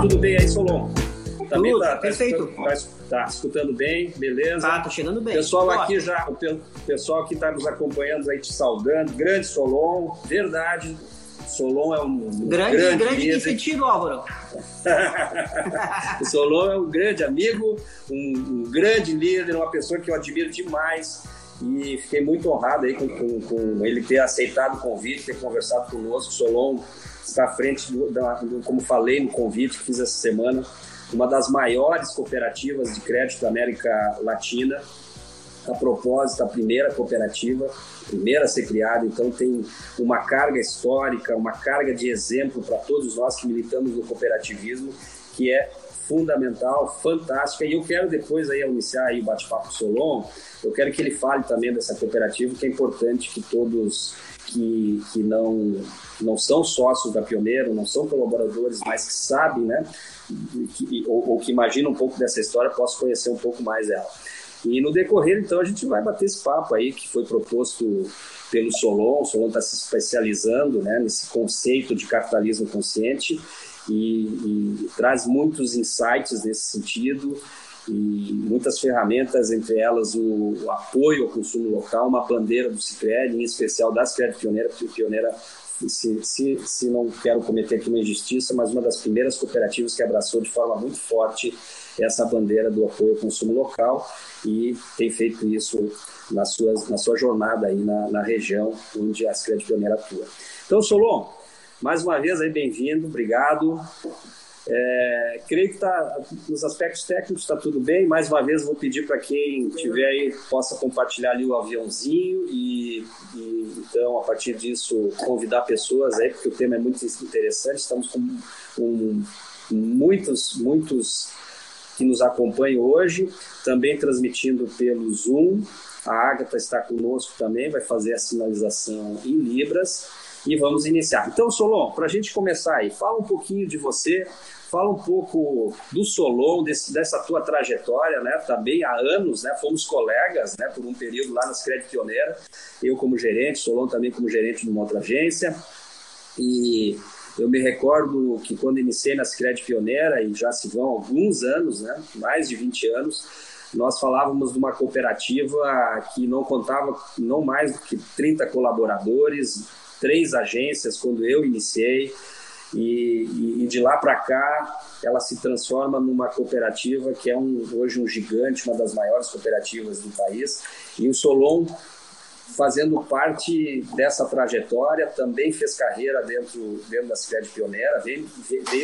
tudo bem aí, Solon? Também tudo, tá, tá perfeito. Escutando, tá, tá, escutando bem, beleza? Tá, tá chegando bem. Pessoal aqui já, o pessoal que está nos acompanhando aí te saudando, grande Solon, verdade. Solon é um grande, grande, grande líder. sentido, Álvaro. o Solon é um grande amigo, um, um, grande líder, uma pessoa que eu admiro demais e fiquei muito honrado aí com, com, com ele ter aceitado o convite, ter conversado conosco. O Solon está à frente, do, da, do, como falei no convite que fiz essa semana, uma das maiores cooperativas de crédito da América Latina. A propósito, a primeira cooperativa, primeira a ser criada, então tem uma carga histórica, uma carga de exemplo para todos nós que militamos no cooperativismo, que é fundamental, fantástica. E eu quero depois aí iniciar aí o bate-papo Solon, eu quero que ele fale também dessa cooperativa, que é importante que todos que, que não não são sócios da Pioneiro, não são colaboradores, mas que sabem, né, que, ou, ou, que imaginam um pouco dessa história, possam conhecer um pouco mais dela. E no decorrer, então, a gente vai bater esse papo aí que foi proposto pelo Solon. O Solon está se especializando né, nesse conceito de capitalismo consciente e, e traz muitos insights nesse sentido e muitas ferramentas, entre elas o, o, apoio ao consumo local, uma bandeira do Cicred, em especial da Cicred Pioneira, porque Pioneira, se, se, se não quero cometer aqui uma injustiça, mas uma das primeiras cooperativas que abraçou de forma muito forte essa bandeira do apoio ao consumo local e tem feito isso na sua, na sua jornada aí na, na região onde a Cicred Pioneira atua. Então, Solon, mais uma vez aí bem-vindo, obrigado. É, creio que tá, nos aspectos técnicos está tudo bem. Mais uma vez, vou pedir para quem tiver aí possa compartilhar ali o aviãozinho e, e, então, a partir disso, convidar pessoas aí, porque o tema é muito interessante. Estamos com muitos, muitos que nos acompanham hoje, também transmitindo pelo Zoom. A Agatha está conosco também, vai fazer a sinalização em Libras e vamos iniciar. Então, Solon, para a gente começar aí, fala um pouquinho de você, Fala um pouco do Solon, desse, dessa tua trajetória, né? Também há anos, né? Fomos colegas, né? Por um período lá nas Crédito Pioneira. Eu como gerente, Solon também como gerente de uma outra agência. E eu me recordo que quando iniciei nas Crédito Pioneira, e já se vão alguns anos, né? Mais de 20 anos, nós falávamos de uma cooperativa que não contava não mais do que 30 colaboradores, três agências quando eu iniciei. E, e, de lá para cá ela se transforma numa cooperativa que é um, hoje um gigante, uma das maiores cooperativas do país. E o Solon, fazendo parte dessa trajetória, também fez carreira dentro, dentro da cidade pioneira, veio,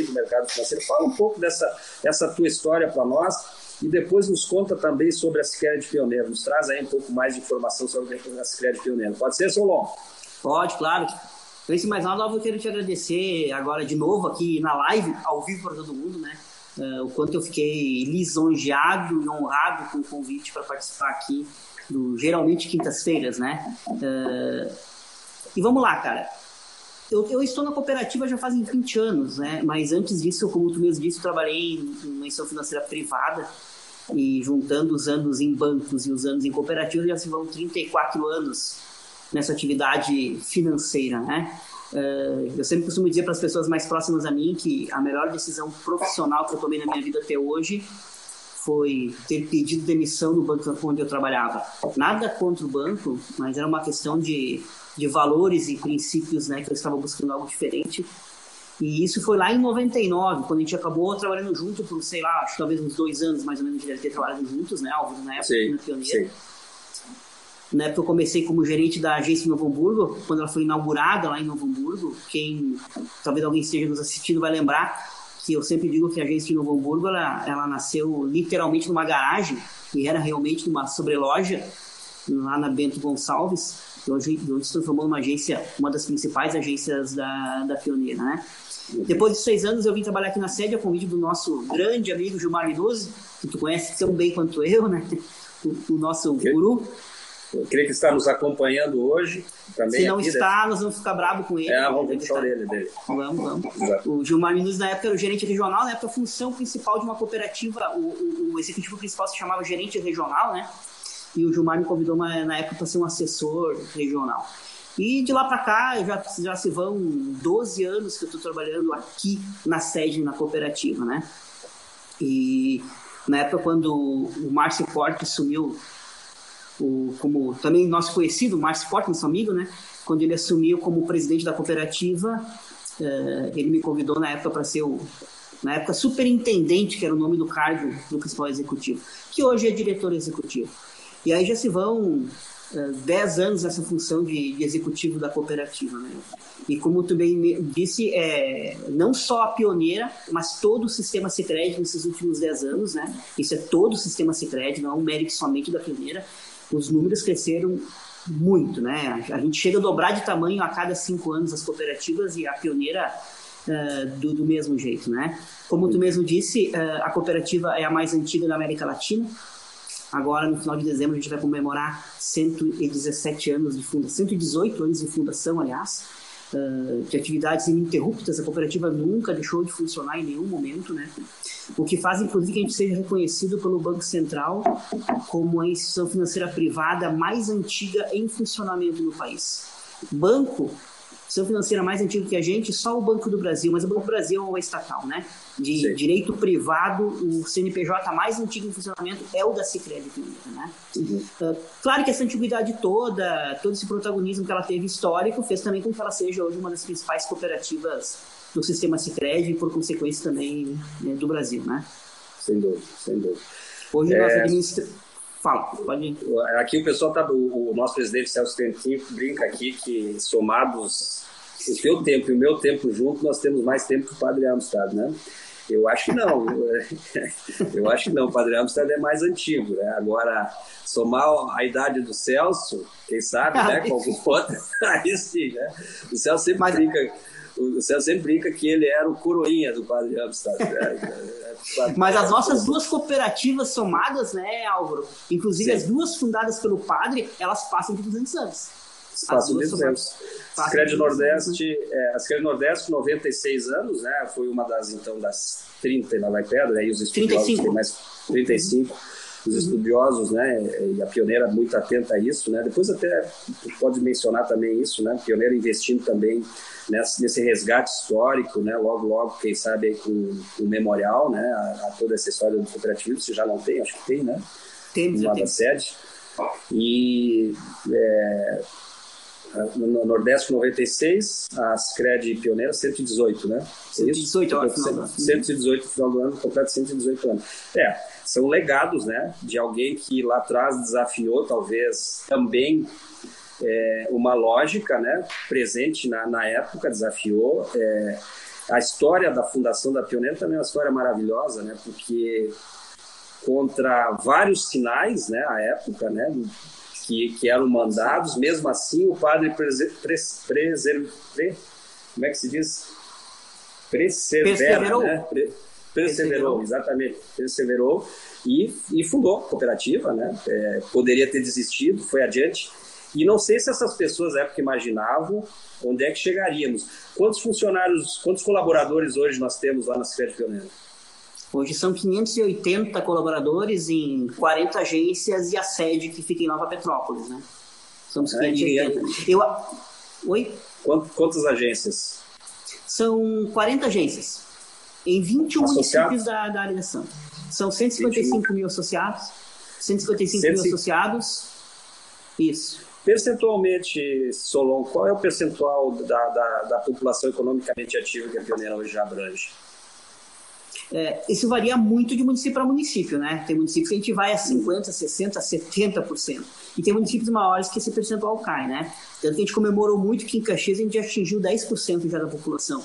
do mercado financeiro. Fala um pouco dessa, dessa tua história para nós e depois nos conta também sobre a Cicred Pioneiro. Nos traz aí um pouco mais de informação sobre a Cicred Pioneiro. Pode ser, Solon? Pode, claro. Antes de mais nada, eu quero te agradecer agora de novo aqui na live, ao vivo para todo mundo, né? Uh, o quanto eu fiquei lisonjeado e honrado com o convite para participar aqui do geralmente quintas-feiras, né? Uh, e vamos lá, cara. Eu, eu, estou na cooperativa já fazem 20 anos, né? Mas antes disso, como tu mesmo disse, trabalhei em uma instituição financeira privada e juntando os anos em bancos e os anos em cooperativa já se vão 34 anos nessa atividade financeira, né? Uh, eu sempre costumo dizer para as pessoas mais próximas a mim que a melhor decisão profissional que eu tomei na minha vida até hoje foi ter pedido demissão no banco onde eu trabalhava. Nada contra o banco, mas era uma questão de, de valores e princípios, né, que eu estava buscando algo diferente. E isso foi lá em 99, quando a gente acabou trabalhando junto por, sei lá, acho, talvez uns dois anos mais ou menos, a gente deve ter trabalhado juntos, né, Álvaro, na época, sim, na Pioneira. Sim. Na época eu comecei como gerente da agência em Novo Hamburgo, quando ela foi inaugurada lá em Novo Hamburgo. Quem, talvez alguém esteja nos assistindo vai lembrar que eu sempre digo que a agência em Novo Hamburgo, ela, ela nasceu literalmente numa garagem, e era realmente numa sobreloja, lá na Bento Gonçalves, que hoje, hoje se transformou numa agência, uma das principais agências da, da Pioneira, né? Depois de seis anos, eu vim trabalhar aqui na sede a convite do nosso grande amigo Gilmar Linuzzi, que tu conhece tão bem quanto eu, né? O, o nosso guru. Eu creio que está nos acompanhando hoje. Também Se não está, nós vamos ficar bravo com ele. É, vamos puxar a orelha dele. Vamos, vamos. Exato. O Gilmar Minutos, na época, era o gerente regional, na época, a função principal de uma cooperativa, o, o, o executivo principal se chamava gerente regional, né? E o Gilmar me convidou uma, na época para ser um assessor regional. E de lá para cá, já, já se vão 12 anos que eu estou trabalhando aqui na sede, na cooperativa, né? E na época quando o Márcio Forte sumiu, o, como também nosso conhecido, Márcio Forte, nosso amigo, né? Quando ele assumiu como presidente da cooperativa, eh, ele me convidou na época para ser o, na época superintendente, que era o nome do cargo do principal executivo, que hoje é diretor executivo. E aí já se vão 10 anos nessa função de, de, executivo da cooperativa. Né? E como tu bem disse, é, não só a pioneira, mas todo o sistema Cicred nesses últimos 10 anos, né? isso é todo o sistema Cicred, não é um mérito somente da pioneira, os números cresceram muito, né? A gente chega a dobrar de tamanho a cada cinco anos as cooperativas e a pioneira uh, do, do, mesmo jeito, né? Como tu mesmo disse, uh, a cooperativa é a mais antiga da América Latina, Agora, no final de dezembro, a gente vai comemorar 117 anos de fundação, 118 anos de fundação, aliás, de atividades ininterruptas. A cooperativa nunca deixou de funcionar em nenhum momento, né? O que faz, inclusive, que a gente seja reconhecido pelo Banco Central como a instituição financeira privada mais antiga em funcionamento no país. Banco instituição financeira mais antiga que a gente, só o Banco do Brasil, mas o Banco do Brasil é uma estatal, né? De Sim. direito privado, o CNPJ mais antigo em funcionamento é o da Cicred, né? Uhum. Uh, claro que essa antiguidade toda, todo esse protagonismo que ela teve histórico, fez também com que ela seja hoje uma das principais cooperativas do sistema Cicred e, por consequência, também né, do Brasil, né? Sem dúvida, sem dúvida. Hoje é... nós administramos Fala, pode. Aqui o pessoal tá. O, o nosso presidente Celso Tentinho brinca aqui que somados o teu tempo e o meu tempo junto, nós temos mais tempo que o Padre Amsterdã, né? Eu acho que não. Eu acho que não. O Padre Amsterdã é mais antigo, né? Agora, somar a idade do Celso, quem sabe, né? Com algum outro, aí sim, né? O Celso sempre Mas... brinca o Celso sempre brinca que ele era o coroinha do Padre Amsterdã. Né? Mas as nossas duas cooperativas somadas, né, Álvaro? Inclusive Sim. as duas fundadas pelo padre, elas passam de 200 anos. 200. A Cred Nordeste, né? é, a Cred Nordeste, 96 anos, né? Foi uma das, então, das 30 lá vai pedra, aí os estudiosos 35. têm mais 35. Os estudiosos, né, e a pioneira muito atenta a isso, né? Depois até pode mencionar também isso, né? Pioneira investindo também nesse, nesse resgate histórico, né? Logo, logo, quem sabe aí com o memorial, né? A, a, toda essa história do cooperativo, se já não tem, acho que tem, né? Tem, Uma da sede. E é, no Nordeste 96, a Scred pioneira 118, né? 118, é isso? 118 no final do ano, completo 118 anos. É, são legados, né? De alguém que lá atrás desafiou, talvez também é, uma lógica né, presente na, na época, desafiou. É, a história da fundação da Pioneira também é uma história maravilhosa, né, porque contra vários sinais, né, à época, né, que, que eram mandados, mesmo assim o padre preser, preser, pre, como é que se diz? Persevera, perseverou. Né? Pre, perseverou, perseverou, exatamente, perseverou e, e fundou a cooperativa, né? É, poderia ter desistido, foi adiante, e não sei se essas pessoas na época imaginavam onde é que chegaríamos. Quantos funcionários, quantos colaboradores hoje nós temos lá na Cidade Pioneira? Hoje são 580 colaboradores em 40 agências e a sede que fica em Nova Petrópolis, né? Somos 580. É, Eu... Oi? Quantas agências? São 40 agências em 21 Associados? municípios da, da área da Santa. São 155 21. mil associados. 155 100... mil associados. Isso. Percentualmente, Solon, qual é o percentual da, da, da população economicamente ativa que a Pioneira hoje já abrange? É, isso varia muito de município para município, né? Tem municípios que a gente vai a 50%, 60%, 70%. E tem municípios maiores que esse percentual cai, né? Tanto que a gente comemorou muito que em Caxias a gente atingiu 10% já da população.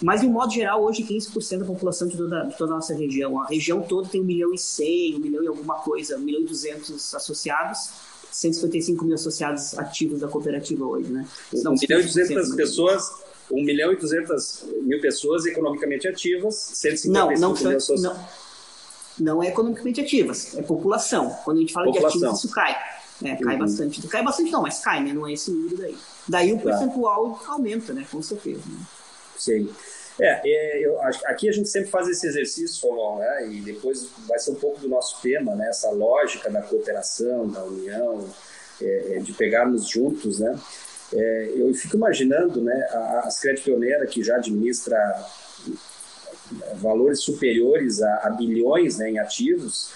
Mas, de um modo geral, hoje 15% da população de toda, de toda a nossa região. A região toda tem 1 milhão e 100, 1 milhão e alguma coisa, 1 milhão e 200 associados 155 mil associados ativos da cooperativa hoje, né? 1 milhão e 200 pessoas, 1 milhão e 200 mil pessoas economicamente ativas, 155 não, não, mil associados. Não, não é economicamente ativas, é população. Quando a gente fala população. de ativos, isso cai. É, cai uhum. bastante. Cai bastante não, mas cai, né? Não é esse número daí. Daí o tá. percentual aumenta, né? Com certeza. Né? Sim. É, é eu, aqui a gente sempre faz esse exercício, Solon, né? E depois vai ser um pouco do nosso tema, né? Essa lógica da cooperação, da união, é, é, de pegarmos juntos, né? É, eu fico imaginando né, a, a Pioneira, que já administra valores superiores a, a bilhões né, em ativos,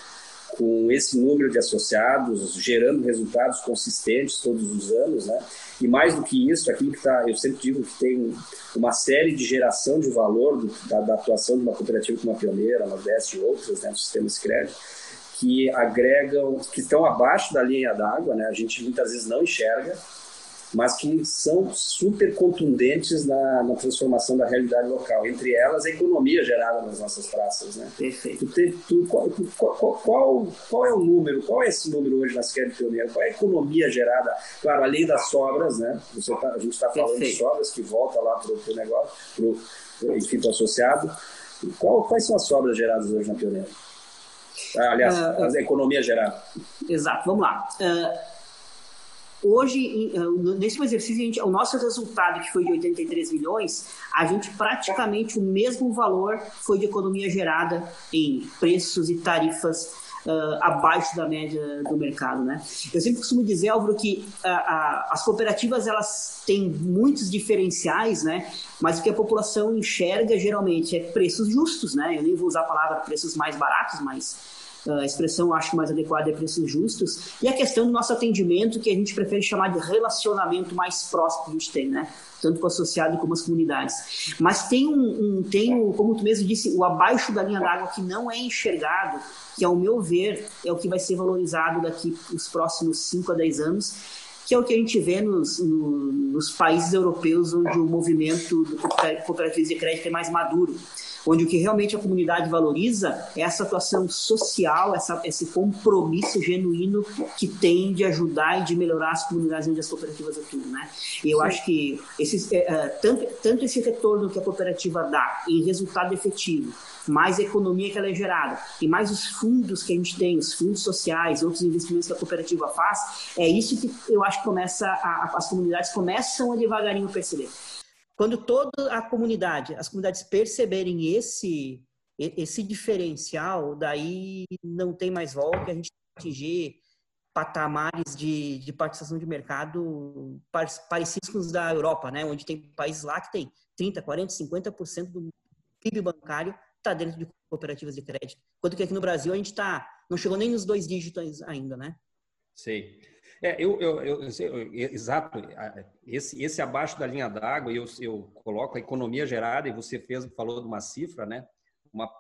com esse número de associados, gerando resultados consistentes todos os anos, né? E mais do que isso, aquilo que está, eu sempre digo que tem uma série de geração de valor do, da, da, atuação de uma cooperativa como a Pioneira, a Nordeste e outras, né, no sistema Scred, que agregam, que estão abaixo da linha d'água, né? A gente muitas vezes não enxerga, mas que são super contundentes na, na, transformação da realidade local. Entre elas, a economia gerada nas nossas praças. Né? Perfeito. Tu, tu, qual, qual, qual, qual, é o número? Qual é esse número hoje na Square Pioneiro? Qual é a economia gerada? Claro, além das sobras, né? Tá, a gente está falando Perfeito. de sobras que volta lá para o negócio, pro, enfim, para o associado. Qual, quais são as sobras geradas hoje na Pioneiro? Ah, aliás, uh, a economia gerada. Exato, vamos lá. Uh, Hoje, eh, nesse exercício, gente, o nosso resultado, que foi de 83 milhões, a gente praticamente o mesmo valor foi de economia gerada em preços e tarifas uh, abaixo da média do mercado, né? Eu sempre costumo dizer, Álvaro, que uh, uh, as cooperativas elas têm muitos diferenciais, né? Mas o que a população enxerga geralmente é preços justos, né? Eu nem vou usar a palavra preços mais baratos, mas a expressão acho mais adequada é preços justos, e a questão do nosso atendimento, que a gente prefere chamar de relacionamento mais próximo que a gente tem, né? Tanto com o associado como as comunidades. Mas tem um, um tem, como tu mesmo disse, o abaixo da linha d'água que não é enxergado, que ao meu ver é o que vai ser valorizado daqui os próximos 5 a 10 anos, que é o que a gente vê nos, no, nos países europeus onde o movimento do cooperativismo de crédito é mais maduro onde o que realmente a comunidade valoriza é essa atuação social, essa, esse compromisso genuíno que tem de ajudar e de melhorar as comunidades onde as cooperativas atuam, né? E eu Sim. acho que esse, é, é, tanto, tanto esse retorno que a cooperativa dá em resultado efetivo, mais a economia que ela é gerada e mais os fundos que a gente tem, os fundos sociais, outros investimentos que a cooperativa faz, é isso que eu acho que começa a, as comunidades começam a devagarinho perceber. Quando toda a comunidade, as comunidades perceberem esse esse diferencial, daí não tem mais volta, a gente atingir patamares de, de participação de mercado parecidos com os da Europa, né? onde tem países lá que tem 30, 40, 50% do PIB bancário está dentro de cooperativas de crédito. Enquanto que aqui no Brasil a gente está, não chegou nem nos dois dígitos ainda, né? Sim. É, eu, eu, eu, eu, exato. Esse, esse abaixo da linha d'água, eu, eu coloco a economia gerada, e você fez, falou de uma cifra, né? Uma,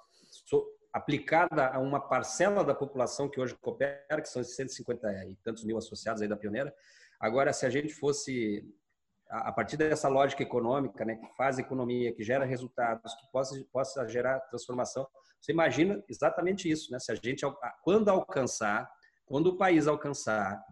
so, aplicada a uma parcela da população que hoje coopera, que são 150 e tantos mil associados aí da Pioneira. Agora, se a gente fosse, a, a partir dessa lógica econômica, né, que faz economia, que gera resultados, que possa, possa gerar transformação, você imagina exatamente isso, né? Se a gente, quando alcançar, quando o país alcançar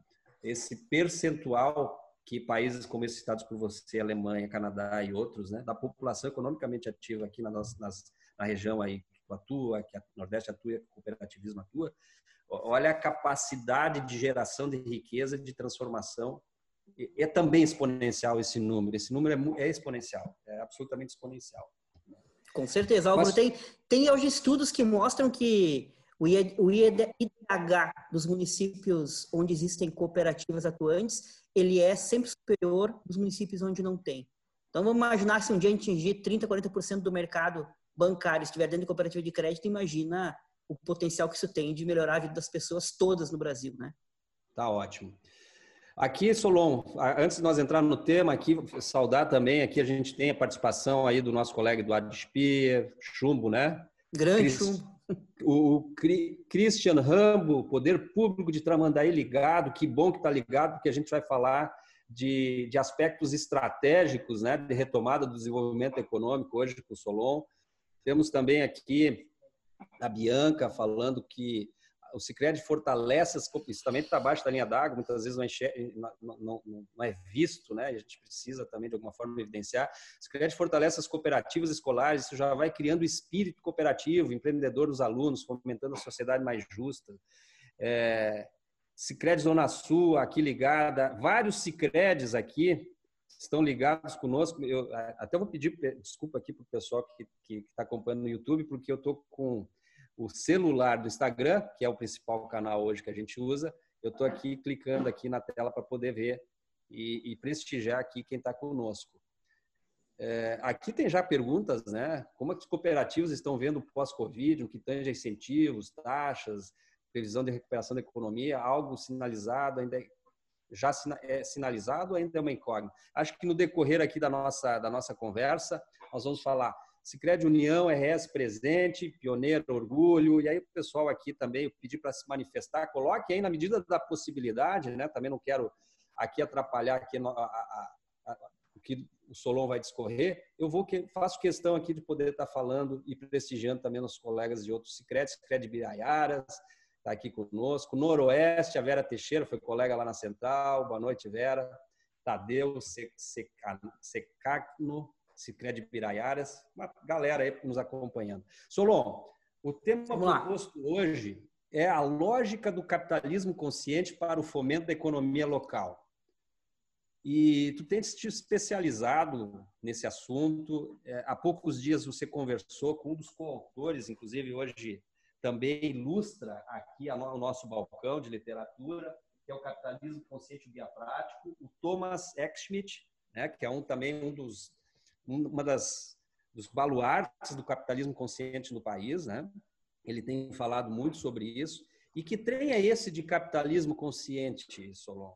esse percentual que países como esses citados por você, Alemanha, Canadá e outros, né, da população economicamente ativa aqui na nossa nas, na região aí que tu atua, que a Nordeste atua, que o cooperativismo atua, olha a capacidade de geração de riqueza, de transformação. É também exponencial esse número. Esse número é, é exponencial, é absolutamente exponencial. Com certeza, Álvaro. Mas... Tem, tem hoje estudos que mostram que o IDH dos municípios onde existem cooperativas atuantes, ele é sempre superior dos municípios onde não tem. Então, vamos imaginar se um dia atingir 30%, 40% do mercado bancário estiver dentro de cooperativa de crédito, imagina o potencial que isso tem de melhorar a vida das pessoas todas no Brasil, né? Tá ótimo. Aqui, Solon, antes de nós entrar no tema aqui, saudar também, aqui a gente tem a participação aí do nosso colega Eduardo Spier, Chumbo, né? Grande Cris, Chumbo o Christian Rambo, Poder Público de Tramandaí ligado, que bom que está ligado, porque a gente vai falar de, de aspectos estratégicos, né, de retomada do desenvolvimento econômico hoje com o Solon. Temos também aqui a Bianca falando que o Cicred fortalece as isso também está abaixo da linha d'água, muitas vezes não, não, não, não, é visto, né? A gente precisa também de alguma forma evidenciar. O Cicred fortalece as cooperativas escolares, isso já vai criando espírito cooperativo, empreendedor dos alunos, fomentando a sociedade mais justa. É, Cicred Zona Sul, aqui ligada, vários Cicredes aqui estão ligados conosco. Eu até vou pedir desculpa aqui para o pessoal que está acompanhando no YouTube, porque eu estou com o celular do Instagram, que é o principal canal hoje que a gente usa. Eu estou aqui clicando aqui na tela para poder ver e, e prestigiar aqui quem está conosco. É, aqui tem já perguntas, né? Como as cooperativas estão vendo pós-Covid, o que tange incentivos, taxas, previsão de recuperação da economia, algo sinalizado, ainda é, já é sinalizado, ainda é uma incógnita. Acho que no decorrer aqui da nossa da nossa conversa, nós vamos falar Sicredi União, RS presente, pioneiro, orgulho, e aí o pessoal aqui também pedir para se manifestar, coloque aí na medida da possibilidade, né? Também não quero aqui atrapalhar aqui a, a, a, o que o Solon vai discorrer, eu vou que, faço questão aqui de poder estar falando e prestigiando também os colegas de outros. Sicredi, Sicredi Biraiaras, está aqui conosco, Noroeste, a Vera Teixeira, foi colega lá na Central, boa noite, Vera, Tadeu Secacno, Sicredi Biraiaras, uma galera aí nos acompanhando. Solon, o tema proposto hoje é a lógica do capitalismo consciente para o fomento da economia local. E tu tens te especializado nesse assunto. É, há poucos dias você conversou com um dos coautores, inclusive hoje também ilustra aqui o nosso balcão de literatura, que é o Capitalismo Consciente Via Prático, o Thomas Eckschmidt, né, que é um também um dos uma das dos baluartes do capitalismo consciente no país, né? Ele tem falado muito sobre isso. E que trem é esse de capitalismo consciente, Solon?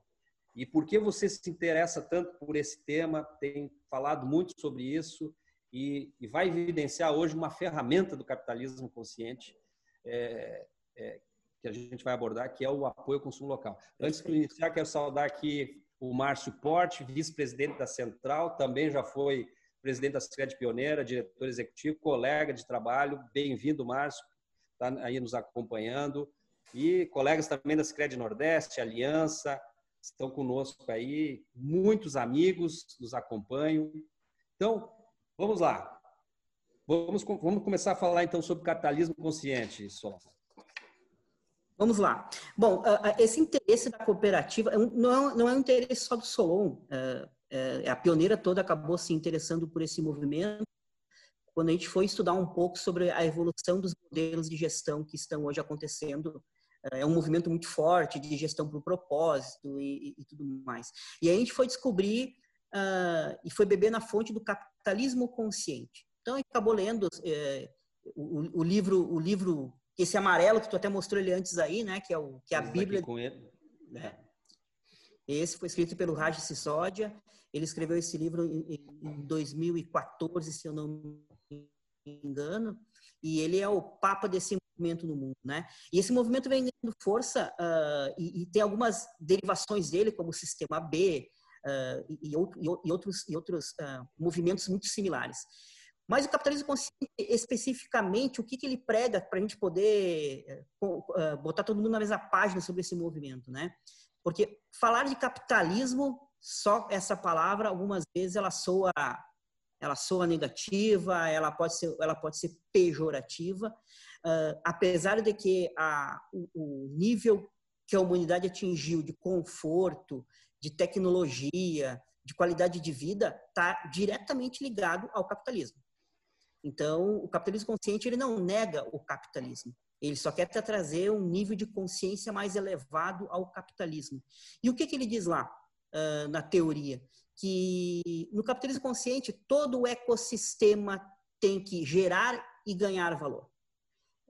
E por que você se interessa tanto por esse tema? Tem falado muito sobre isso e, e vai evidenciar hoje uma ferramenta do capitalismo consciente é, é, que a gente vai abordar, que é o apoio ao consumo local. Antes de iniciar, quero saudar aqui o Márcio Porte, vice-presidente da Central, também já foi presidente da Secretaria Pioneira, diretor executivo, colega de trabalho. Bem-vindo, Márcio, está aí nos acompanhando. E colegas também da Secretaria Nordeste, Aliança, estão conosco aí, muitos amigos nos acompanham. Então, vamos lá. Vamos, vamos começar a falar então sobre capitalismo consciente, Sol. Vamos lá. Bom, esse interesse da cooperativa é é, não é um interesse só do Solon. É, é, a pioneira toda acabou se interessando por esse movimento quando a gente foi estudar um pouco sobre a evolução dos modelos de gestão que estão hoje acontecendo é um movimento muito forte de gestão por propósito e, e, tudo mais. E a gente foi descobrir uh, e foi beber na fonte do capitalismo consciente. Então a gente acabou lendo é, o, o, livro, o livro esse amarelo que tu até mostrou ele antes aí, né? Que é o que é a Bíblia. Com ele. Né? Esse foi escrito pelo Raj Sisodia. Ele escreveu esse livro em, em 2014, se eu não me engano e ele é o papa desse movimento no mundo, né? E esse movimento vem ganhando força uh, e, e, tem algumas derivações dele, como o Sistema B uh, e, e, outros, e outros uh, movimentos muito similares. Mas o capitalismo consciente, especificamente, o que, que ele prega para a gente poder eh, botar todo mundo na mesma página sobre esse movimento, né? Porque falar de capitalismo, só essa palavra, algumas vezes ela soa ela soa negativa, ela pode ser, ela pode ser pejorativa, uh, apesar de que a, o, o, nível que a humanidade atingiu de conforto, de tecnologia, de qualidade de vida, está diretamente ligado ao capitalismo. Então, o capitalismo consciente ele não nega o capitalismo. Ele só quer trazer um nível de consciência mais elevado ao capitalismo. E o que, que ele diz lá, uh, na teoria? que no capitalismo consciente todo o ecossistema tem que gerar e ganhar valor.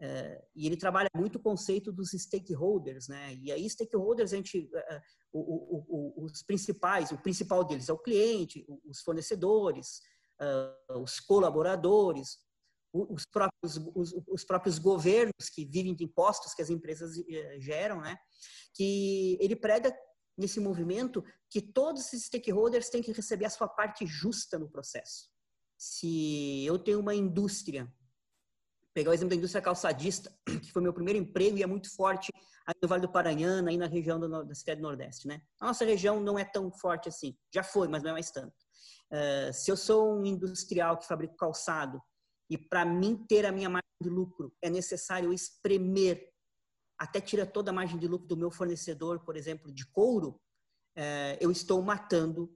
É, e ele trabalha muito o conceito dos stakeholders, né? E aí stakeholders a gente, uh, o, o, o, os principais, o principal deles é o cliente, os fornecedores, uh, os colaboradores, os próprios, os, os, próprios governos que vivem de impostos que as empresas geram, né? Que ele prega nesse movimento que todos esses stakeholders têm que receber a sua parte justa no processo. Se eu tenho uma indústria, pegar o exemplo da indústria calçadista, que foi meu primeiro emprego e é muito forte aí no Vale do Paranhana, aí na região do, da cidade do Nordeste, né? A nossa região não é tão forte assim. Já foi, mas não é mais tanto. Uh, se eu sou um industrial que fabrica calçado e para mim ter a minha margem de lucro é necessário espremer até tira toda a margem de lucro do meu fornecedor, por exemplo, de couro, é, eu estou matando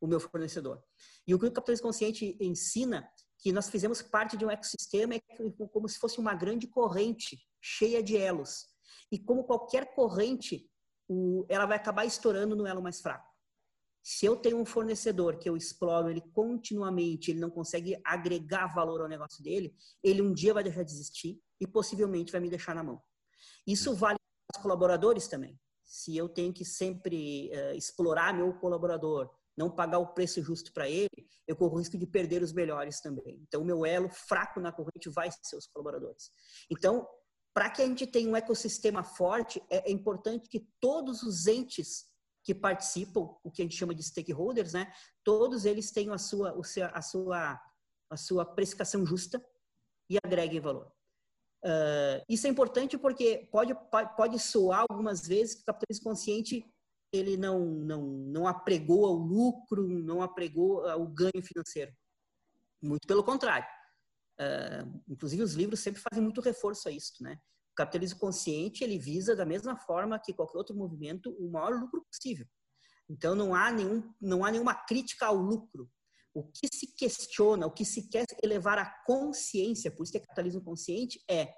o meu fornecedor. E o que o capitalismo consciente ensina que nós fizemos parte de um ecossistema é como se fosse uma grande corrente cheia de elos. E como qualquer corrente, ela vai acabar estourando no elo mais fraco. Se eu tenho um fornecedor que eu exploro ele continuamente, ele não consegue agregar valor ao negócio dele, ele um dia vai deixar de existir e possivelmente vai me deixar na mão. Isso vale para os colaboradores também. Se eu tenho que sempre uh, explorar meu colaborador, não pagar o preço justo para ele, eu corro o risco de perder os melhores também. Então, o meu elo fraco na corrente vai ser os colaboradores. Então, para que a gente tenha um ecossistema forte, é, é, importante que todos os entes que participam, o que a gente chama de stakeholders, né, todos eles tenham a sua, a sua, a sua precificação justa e agreguem valor. Uh, isso é importante porque pode, pode soar algumas vezes que o capitalismo consciente ele não, não, não apregou ao lucro, não apregou ao ganho financeiro. Muito pelo contrário. Uh, inclusive, os livros sempre fazem muito reforço a isso, né? O capitalismo consciente, ele visa, da mesma forma que qualquer outro movimento, o maior lucro possível. Então, não há, nenhum, não há nenhuma crítica ao lucro. O que se questiona, o que se quer elevar à consciência, por isso que é capitalismo consciente, é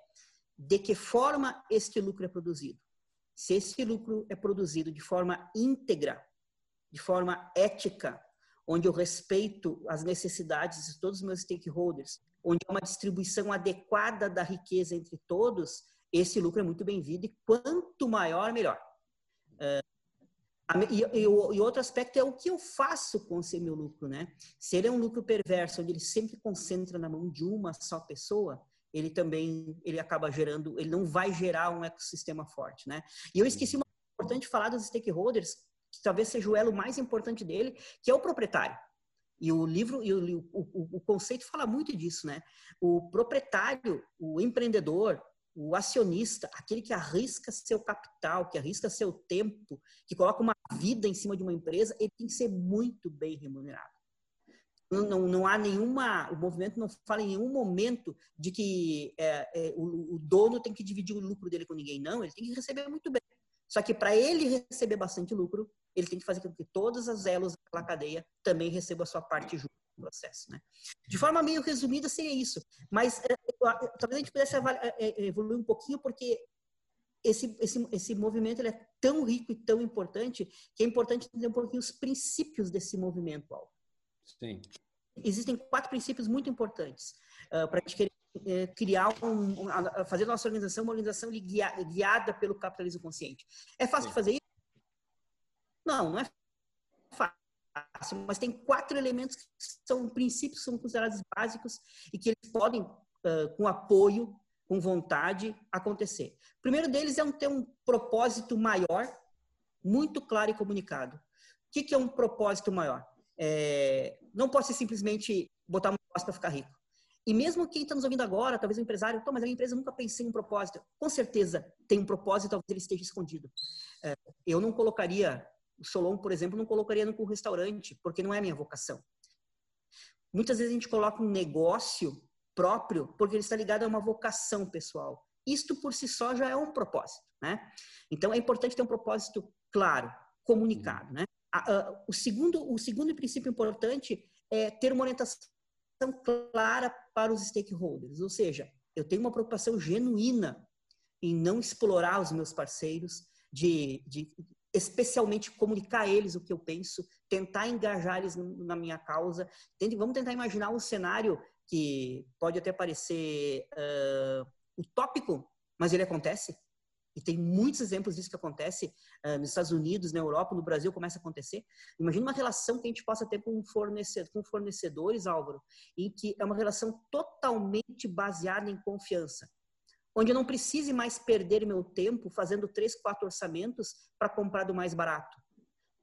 de que forma este lucro é produzido. Se esse lucro é produzido de forma íntegra, de forma ética, onde eu respeito as necessidades de todos os meus stakeholders, onde há uma distribuição adequada da riqueza entre todos, esse lucro é muito bem-vindo e quanto maior, melhor. E, e, e, outro aspecto é o que eu faço com esse meu lucro, né? Se ele é um lucro perverso, onde ele sempre concentra na mão de uma só pessoa, ele também ele acaba gerando, ele não vai gerar um ecossistema forte, né? E eu esqueci uma importante falar dos stakeholders, que talvez seja o elo mais importante dele, que é o proprietário. E o livro e o, o, o conceito fala muito disso, né? O proprietário, o empreendedor, o acionista, aquele que arrisca seu capital, que arrisca seu tempo, que coloca uma vida em cima de uma empresa, ele tem que ser muito bem remunerado. Não, não, não, há nenhuma, o movimento não fala em nenhum momento de que é, é, o, o, dono tem que dividir o lucro dele com ninguém, não, ele tem que receber muito bem. Só que para ele receber bastante lucro, ele tem que fazer com que todas as elos daquela cadeia também recebam a sua parte justa no processo. Né? De forma meio resumida, seria isso. Mas é, talvez a gente pudesse é, é, evoluir um pouquinho, porque esse, esse, esse movimento ele é tão rico e tão importante que é importante entender um pouquinho os princípios desse movimento, Alvo. Sim. Existem quatro princípios muito importantes uh, para a gente querer uh, criar um, um, fazer nossa organização uma organização guia, guiada pelo capitalismo consciente. É fácil Sim. fazer isso? Não, não é fácil, mas tem quatro elementos que são princípios são considerados básicos e que eles podem, uh, com apoio, com vontade, acontecer. O primeiro deles é um, ter um propósito maior, muito claro e comunicado. O que, que é um propósito maior? É, não pode ser simplesmente botar um negócio para ficar rico. E mesmo quem está nos ouvindo agora, talvez um empresário, mas a minha empresa nunca pensei em um propósito. Com certeza tem um propósito, talvez ele esteja escondido. É, eu não colocaria, o Solon, por exemplo, não colocaria no restaurante, porque não é a minha vocação. Muitas vezes a gente coloca um negócio próprio porque ele está ligado a uma vocação pessoal. Isto por si só já é um propósito, né? Então é importante ter um propósito claro, comunicado, né? o, segundo, o segundo princípio importante é ter uma orientação clara para os stakeholders, ou seja, eu tenho uma preocupação genuína em não explorar os meus parceiros, de, de especialmente comunicar a eles o que eu penso, tentar engajar eles na minha causa. Vamos tentar imaginar um cenário que pode até parecer uh, utópico, mas ele acontece. E tem muitos exemplos disso que acontece uh, nos Estados Unidos, na Europa, no Brasil, começa a acontecer. Imagina uma relação que a gente possa ter com, fornecedor, com fornecedores, Álvaro, em que é uma relação totalmente baseada em confiança. Onde eu não precise mais perder meu tempo fazendo três, quatro orçamentos para comprar do mais barato.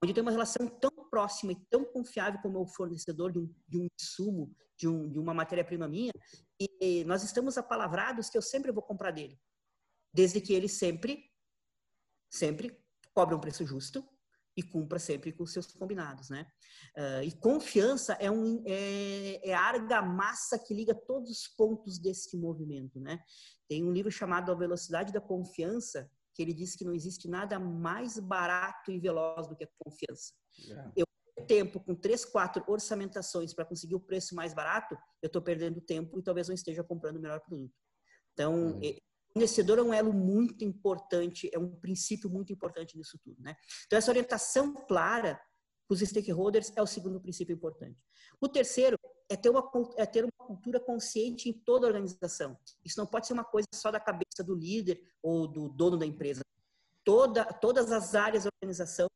Onde tem uma relação tão próxima e tão confiável como o fornecedor de um, de um insumo, de, um, de uma matéria-prima minha, e nós estamos apalavrados que eu sempre vou comprar dele desde que ele sempre, sempre cobre um preço justo e cumpra sempre com seus combinados, né? Uh, e confiança é, um, é, é argamassa que liga todos os pontos desse movimento, né? Tem um livro chamado A Velocidade da Confiança, que ele diz que não existe nada mais barato e veloz do que a confiança. Yeah. Eu tempo com três, quatro orçamentações para conseguir o preço mais barato, eu estou perdendo tempo e talvez não esteja comprando o melhor produto. Então, uhum fornecedor é um elo muito importante, é um princípio muito importante nisso tudo, né? Então essa orientação clara para os stakeholders é o segundo princípio importante. O terceiro é ter, uma, é ter uma cultura consciente em toda a organização. Isso não pode ser uma coisa só da cabeça do líder ou do dono da empresa. Toda, todas as áreas da organização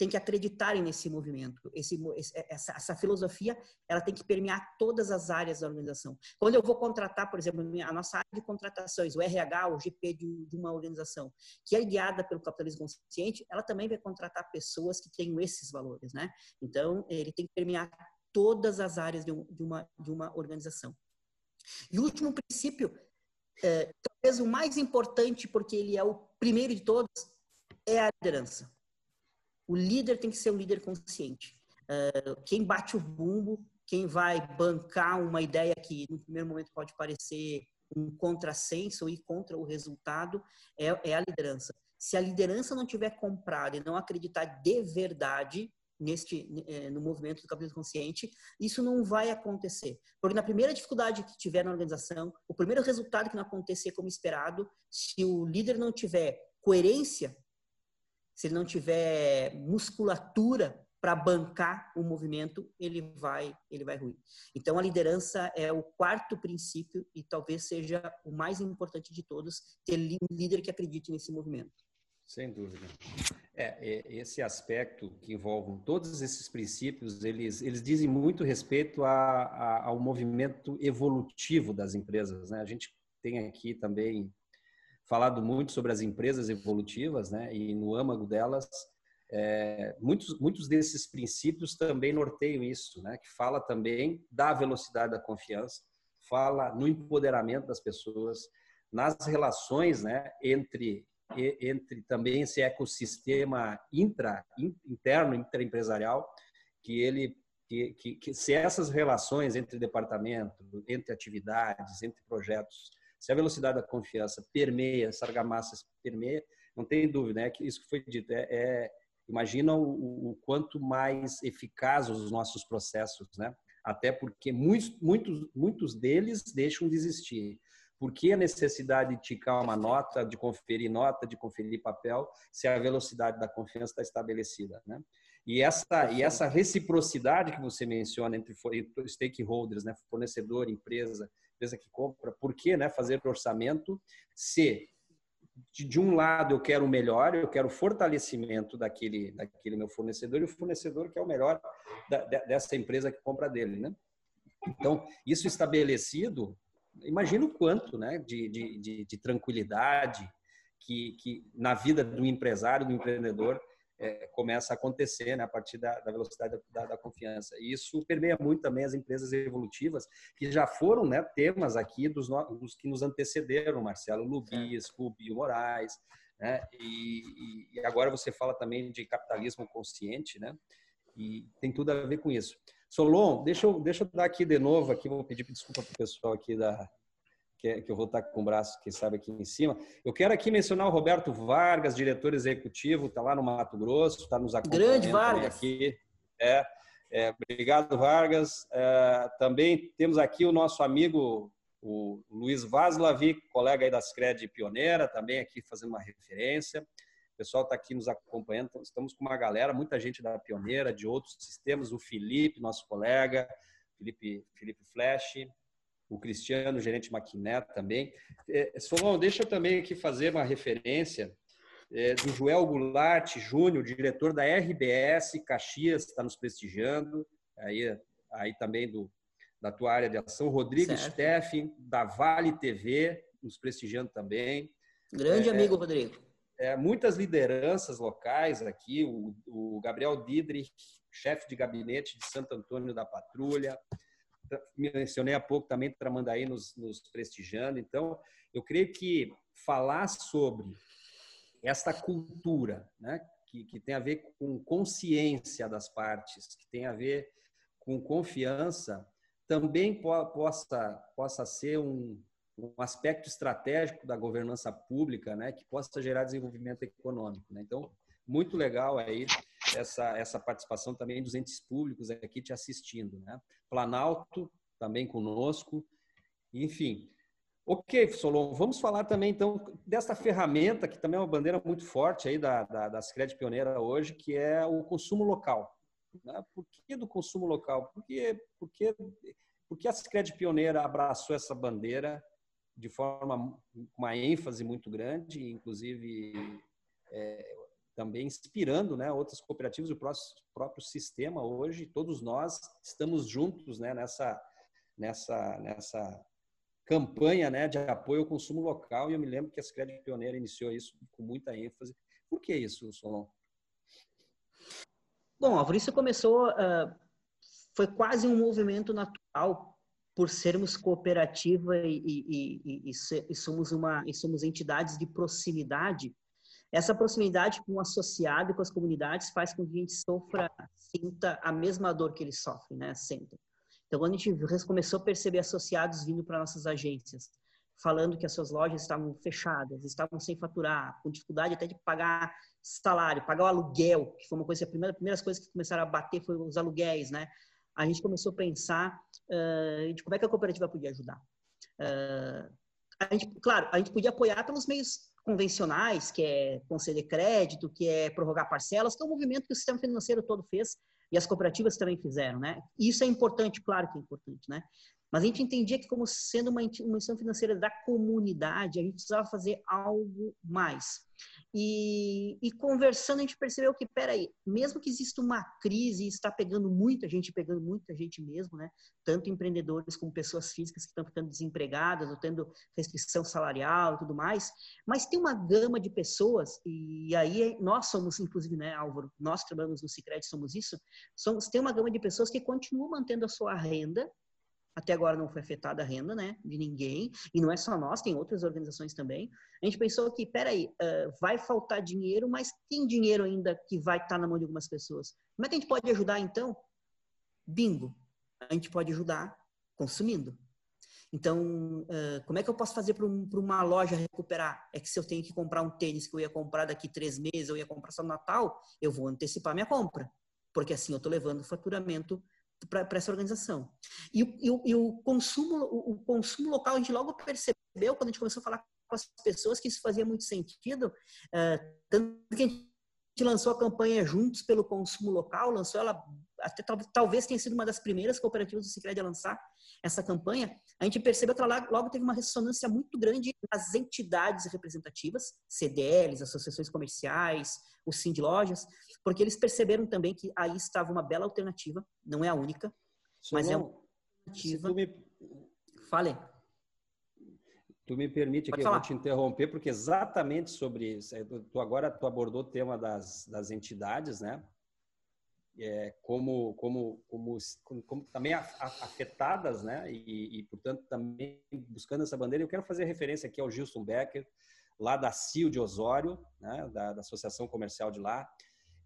têm que acreditarem nesse movimento. Esse, essa, essa, filosofia ela tem que permear todas as áreas da organização. Quando eu vou contratar, por exemplo, a nossa área de contratações, o RH, o GP de, de uma organização, que é guiada pelo capitalismo consciente, ela também vai contratar pessoas que tenham esses valores, né? Então, ele tem que permear todas as áreas de, um, de uma, de uma organização. E o último princípio, é, talvez o mais importante, porque ele é o primeiro de todos, é a liderança. O líder tem que ser um líder consciente. É, quem bate o bumbo, quem vai bancar uma ideia que no primeiro momento pode parecer um contrassenso ir contra o resultado, é, é a liderança. Se a liderança não tiver comprado e não acreditar de verdade, neste eh, no movimento do capitalismo consciente, isso não vai acontecer. Porque na primeira dificuldade que tiver na organização, o primeiro resultado que não acontecer como esperado, se o líder não tiver coerência, se ele não tiver musculatura para bancar o movimento, ele vai ele vai ruir. Então a liderança é o quarto princípio e talvez seja o mais importante de todos, ter um líder que acredite nesse movimento. Sem dúvida. É, esse aspecto que envolve todos esses princípios, eles, eles dizem muito respeito a, a, ao movimento evolutivo das empresas. Né? A gente tem aqui também falado muito sobre as empresas evolutivas, né? e no âmago delas, é, muitos, muitos desses princípios também norteiam isso, né? que fala também da velocidade da confiança, fala no empoderamento das pessoas, nas relações né, entre entre também esse ecossistema intra, interno, interempresarial, que ele que, que, que, se essas relações entre departamentos, entre atividades, entre projetos, se a velocidade da confiança permeia, essa argamassa permeia, não tem dúvida, é que isso que foi dito, é, é imagina o, o, quanto mais eficazes os nossos processos, né? Até porque muitos, muitos, muitos deles deixam de existir. Por que a necessidade de ticar uma nota, de conferir nota, de conferir papel, se a velocidade da confiança está estabelecida, né? E essa, e essa reciprocidade que você menciona entre stakeholders, né? fornecedor, empresa, empresa que compra, por que né? fazer orçamento se de um lado eu quero o melhor, eu quero o fortalecimento daquele, daquele meu fornecedor e o fornecedor que é o melhor da, dessa empresa que compra dele, né? Então, isso estabelecido, imagina o quanto né, de, de, de, de tranquilidade que, que na vida do empresário, do empreendedor, é, começa a acontecer né, a partir da, da velocidade da, da, confiança. E isso permeia muito também as empresas evolutivas, que já foram né, temas aqui dos, dos que nos antecederam, Marcelo Lubis, Rubio Moraes, né, e, e, agora você fala também de capitalismo consciente, né, e tem tudo a ver com isso. Solon, deixa eu, deixa eu dar aqui de novo, aqui vou pedir desculpa para o pessoal aqui da, que, eu vou estar com o braço, quem sabe, aqui em cima. Eu quero aqui mencionar o Roberto Vargas, diretor executivo, está lá no Mato Grosso, está nos acompanhando. Grande Vargas. Aqui. É, é, obrigado, Vargas. É, também temos aqui o nosso amigo o Luiz Vaslavi, colega aí das Cred Pioneira, também aqui fazendo uma referência. O pessoal está aqui nos acompanhando, então estamos com uma galera, muita gente da Pioneira, de outros sistemas, o Felipe, nosso colega, Felipe, Felipe Flash, o Cristiano, gerente Maquinet também. É, Solon, deixa eu também aqui fazer uma referência é, do Joel Goulart Júnior, diretor da RBS Caxias, está nos prestigiando, aí, aí também do, da tua área de ação. Rodrigo Steffen, da Vale TV, nos prestigiando também. Grande é, amigo, Rodrigo. É, muitas lideranças locais aqui, o, o Gabriel Didrich, chefe de gabinete de Santo Antônio da Patrulha, mencionei há pouco também Tramandaí nos, nos prestigiando. Então, eu creio que falar sobre esta cultura, né, que, que tem a ver com consciência das partes, que tem a ver com confiança, também po possa, possa ser um, um aspecto estratégico da governança pública, né, que possa gerar desenvolvimento econômico. Né? Então, muito legal aí essa, essa participação também dos entes públicos aqui te assistindo. Né? Planalto também conosco, enfim. Ok, Solon, vamos falar também então dessa ferramenta que também é uma bandeira muito forte aí da, da, Cred Pioneira hoje, que é o consumo local. Né? Por que do consumo local? Por que, por que, por que a Sicredi Pioneira abraçou essa bandeira de forma uma ênfase muito grande, inclusive é, também inspirando né, outras cooperativas, o próprio, próprio sistema hoje, todos nós estamos juntos né, nessa, nessa, nessa campanha né, de apoio ao consumo local, e eu me lembro que a Sicredi Pioneira iniciou isso com muita ênfase. Por que isso, Solon? Bom, a Alvarice começou, uh, foi quase um movimento natural por sermos cooperativa e, e, e, e, somos uma e somos entidades de proximidade. Essa proximidade com o associado e com as comunidades faz com que a gente sofra, sinta a mesma dor que eles sofrem, né? Sentem. Então, quando a gente começou a perceber associados vindo para nossas agências, falando que as suas lojas estavam fechadas, estavam sem faturar, com dificuldade até de pagar salário, pagar o aluguel, que foi uma coisa, a primeira, primeiras coisas que começaram a bater foi os aluguéis, né? A gente começou a pensar uh, de como é que a cooperativa podia ajudar. Uh, a gente, claro, a gente podia apoiar pelos meios convencionais, que é conceder crédito, que é prorrogar parcelas, que é um movimento que o sistema financeiro todo fez e as cooperativas também fizeram, né? Isso é importante, claro que é importante, né? Mas a gente entendia que, como sendo uma instituição financeira da comunidade, a gente precisava fazer algo mais. E, e, conversando, a gente percebeu que, peraí, mesmo que exista uma crise, está pegando muita gente, pegando muita gente mesmo, né? Tanto empreendedores como pessoas físicas que estão ficando desempregadas ou tendo restrição salarial e tudo mais, mas tem uma gama de pessoas, e aí nós somos, inclusive, né, Álvaro, nós trabalhamos no Cicred, somos isso, somos, tem uma gama de pessoas que continuam mantendo a sua renda, até agora não foi afetada a renda, né, de ninguém, e não é só nós, tem outras organizações também. A gente pensou que, peraí, uh, vai faltar dinheiro, mas tem dinheiro ainda que vai estar tá na mão de algumas pessoas. Como é que a gente pode ajudar, então? Bingo! A gente pode ajudar consumindo. Então, uh, como é que eu posso fazer para um, uma loja recuperar? É que se eu tenho que comprar um tênis que eu ia comprar daqui três meses, eu ia comprar só no Natal, eu vou antecipar minha compra. Porque assim eu estou levando faturamento para essa organização. E, e, e, o, consumo, o, o, consumo local, a gente logo percebeu, quando a gente começou a falar com as pessoas, que isso fazia muito sentido, uh, tanto que a gente lançou a campanha Juntos pelo Consumo Local, lançou ela, até talvez tenha sido uma das primeiras cooperativas do Cicred a lançar essa campanha, a gente percebeu que ela logo teve uma ressonância muito grande nas entidades representativas, CDLs, associações comerciais, os sim de lojas, porque eles perceberam também que aí estava uma bela alternativa, não é a única, mas é uma alternativa. Me... Fale. Tu me permite que eu vou te interromper, porque exatamente sobre isso, é, tu agora tu abordou o tema das, das entidades, né? É, como, como, como, como, também afetadas, né? E, e, portanto, também buscando essa bandeira. Eu quero fazer referência aqui ao Gilson Becker, lá da CIO de Osório, né? da, da Associação Comercial de lá,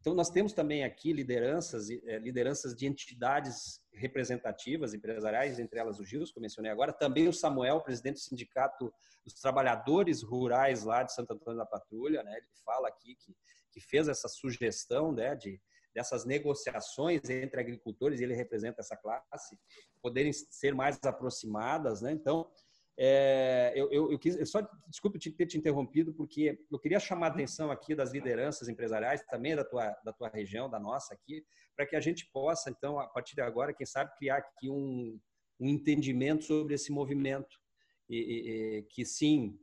então, nós temos também aqui lideranças, eh, lideranças de entidades representativas, empresariais, entre elas o Gils, que eu mencionei agora, também o Samuel, presidente do Sindicato dos Trabalhadores Rurais lá de Santo Antônio da Patrulha, né? ele fala aqui que, que fez essa sugestão né, de, dessas negociações entre agricultores, ele representa essa classe, poderem ser mais aproximadas. Né? Então, é, eu, eu, eu, quis, eu só desculpe ter te interrompido, porque eu queria chamar a atenção aqui das lideranças empresariais, também da tua, da tua região, da nossa aqui, para que a gente possa, então, a partir de agora, quem sabe, criar aqui um, um entendimento sobre esse movimento, e, e, que sim,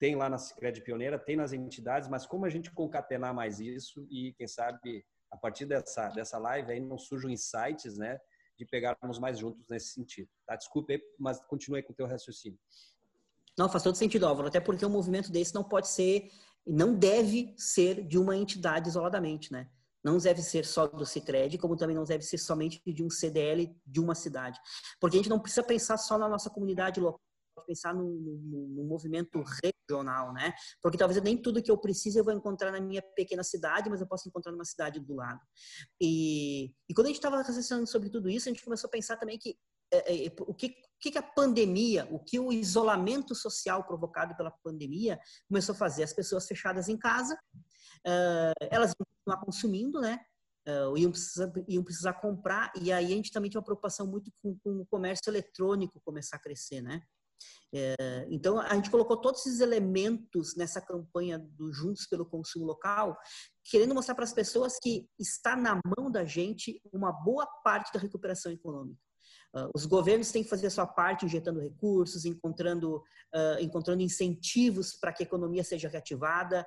tem lá na Cicred Pioneira, tem nas entidades, mas como a gente concatenar mais isso e, quem sabe, a partir dessa, dessa live aí não surjam insights, né? de pegarmos mais juntos nesse sentido. Tá? Desculpe, mas continue com o teu raciocínio. Não, faz todo sentido, Álvaro, até porque um movimento desse não pode ser, não deve ser de uma entidade isoladamente, né? Não deve ser só do Cicred, como também não deve ser somente de um CDL de uma cidade. Porque a gente não precisa pensar só na nossa comunidade local, pensar num, num, num, movimento regional, né? Porque talvez nem tudo que eu preciso eu vou encontrar na minha pequena cidade, mas eu posso encontrar numa cidade do lado. E, e quando a gente estava raciocinando sobre tudo isso, a gente começou a pensar também que é, é, o que, que a pandemia, o que o isolamento social provocado pela pandemia começou a fazer? As pessoas fechadas em casa, uh, elas iam continuar consumindo, né? Uh, iam, precisar, iam precisar comprar, e aí a gente também tinha uma preocupação muito com, com o comércio eletrônico começar a crescer, né? É, então, a gente colocou todos esses elementos nessa campanha do Juntos pelo Consumo Local, querendo mostrar para as pessoas que está na mão da gente uma boa parte da recuperação econômica. Uh, os governos têm que fazer a sua parte, injetando recursos, encontrando, uh, encontrando incentivos para que a economia seja reativada.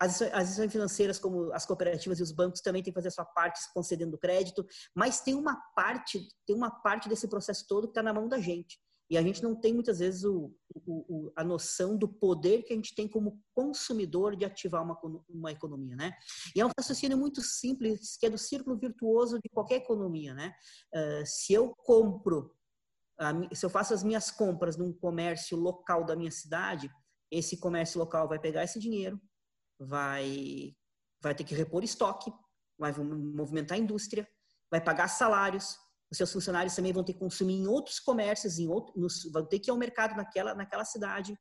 As, instituições financeiras, como as cooperativas e os bancos, também têm que fazer a sua parte, concedendo crédito. Mas tem uma parte, tem uma parte desse processo todo que está na mão da gente. E a gente não tem muitas vezes o, o, a noção do poder que a gente tem como consumidor de ativar uma, uma economia, né? E é um raciocínio muito simples, que é do círculo virtuoso de qualquer economia, né? Uh, se eu compro, uh, se eu faço as minhas compras num comércio local da minha cidade, esse comércio local vai pegar esse dinheiro, vai, vai ter que repor estoque, vai movimentar a indústria, vai pagar salários, os seus funcionários também vão ter que consumir em outros comércios, em outros, vão ter que ir ao mercado naquela, naquela cidade.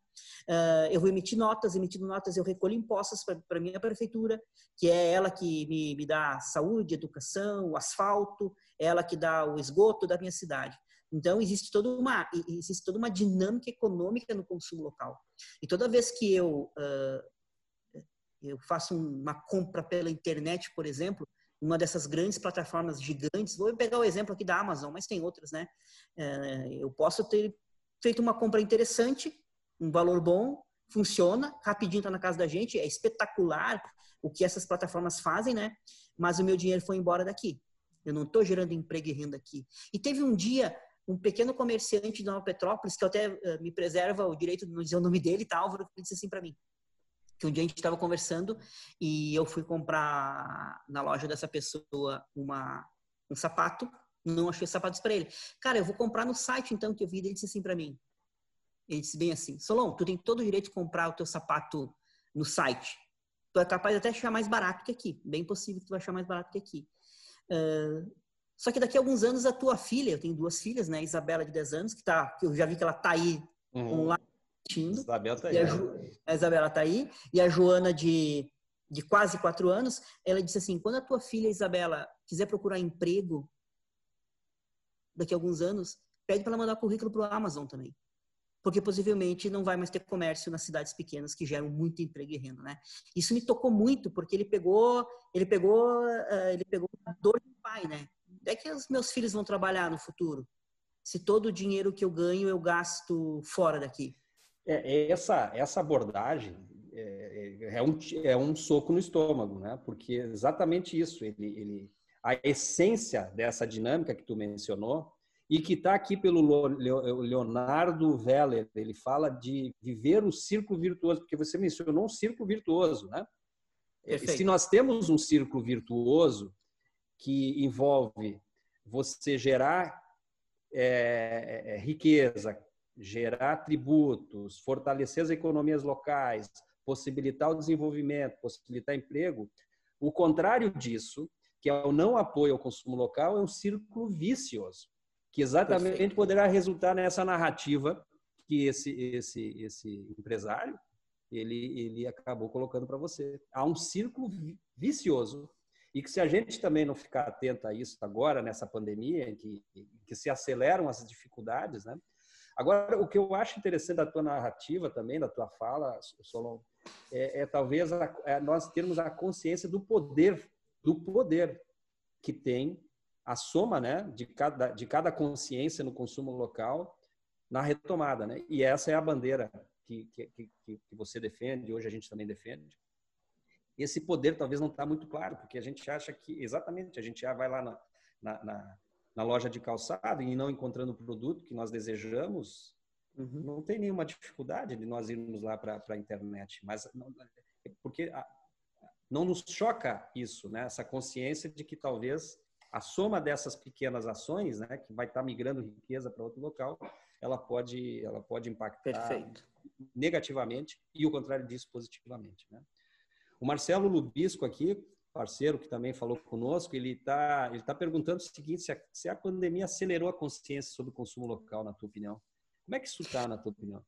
Uh, eu vou emitir notas, emitindo notas, eu recolho impostos para a minha prefeitura, que é ela que me, me dá saúde, educação, o asfalto, ela que dá o esgoto da minha cidade. Então, existe toda uma, existe toda uma dinâmica econômica no consumo local. E toda vez que eu, uh, eu faço uma compra pela internet, por exemplo, uma dessas grandes plataformas gigantes. Vou pegar o exemplo aqui da Amazon, mas tem outras, né? É, eu posso ter feito uma compra interessante, um valor bom, funciona, rapidinho está na casa da gente, é espetacular o que essas plataformas fazem, né? Mas o meu dinheiro foi embora daqui. Eu não estou gerando emprego e renda aqui. E teve um dia um pequeno comerciante de Nova Petrópolis, que até uh, me preserva o direito de não dizer o nome dele, tá, Álvaro, que disse assim para mim que um dia a gente estava conversando e eu fui comprar na loja dessa pessoa uma, um sapato, não achei sapatos para ele. Cara, eu vou comprar no site então que eu vi, ele disse assim para mim. Ele disse bem assim: Solon, tu tem todo o direito de comprar o teu sapato no site. Tu é capaz de até achar mais barato que aqui. Bem possível que tu vai achar mais barato que aqui. Uh, só que daqui a alguns anos a tua filha, eu tenho duas filhas, né? Isabela de 10 anos, que, tá, que eu já vi que ela tá aí uhum. online assistindo. Isabela tá aí. A, Ju, a, Isabela tá aí. E a Joana, de, de quase quatro anos, ela disse assim: quando a tua filha Isabela quiser procurar emprego daqui a alguns anos, pede para ela mandar currículo para o Amazon também. Porque possivelmente não vai mais ter comércio nas cidades pequenas que geram muito emprego e renda, né? Isso me tocou muito porque ele pegou, ele pegou, uh, ele pegou a dor do pai, né? É que os meus filhos vão trabalhar no futuro. Se todo o dinheiro que eu ganho eu gasto fora daqui. É, essa, essa abordagem é, é, é, um, é um soco no estômago, né? Porque é exatamente isso, ele, ele, a essência dessa dinâmica que tu mencionou e que está aqui pelo Leonardo Veller, ele fala de viver o círculo virtuoso, porque você mencionou um círculo virtuoso, né? Perfeito. Se nós temos um círculo virtuoso que envolve você gerar é, é, riqueza, gerar tributos, fortalecer as economias locais, possibilitar o desenvolvimento, possibilitar emprego. O contrário disso, que é o não apoio ao consumo local, é um círculo vicioso, que exatamente Perfeito. poderá resultar nessa narrativa que esse esse esse empresário ele ele acabou colocando para você. Há um círculo vicioso e que se a gente também não ficar atento a isso agora nessa pandemia, em que, que se aceleram as dificuldades, né? Agora, o que eu acho interessante da tua narrativa também, da tua fala, Solon, é, é talvez a, é nós termos a consciência do poder, do poder que tem a soma né, de, cada, de cada consciência no consumo local na retomada. Né? E essa é a bandeira que, que, que, que você defende, hoje a gente também defende. Esse poder talvez não está muito claro, porque a gente acha que, exatamente, a gente já vai lá na, na, na na loja de calçado e não encontrando o produto que nós desejamos, uhum. não tem nenhuma dificuldade de nós irmos lá para a internet. Mas não, porque não nos choca isso, né? Essa consciência de que talvez a soma dessas pequenas ações, né, que vai estar migrando riqueza para outro local, ela pode, ela pode impactar Perfeito. negativamente e o contrário disso positivamente, né? O Marcelo Lubisco aqui parceiro que também falou conosco, ele está ele tá perguntando o seguinte, se a, se a pandemia acelerou a consciência sobre o consumo local, na tua opinião. Como é que isso está, na tua opinião?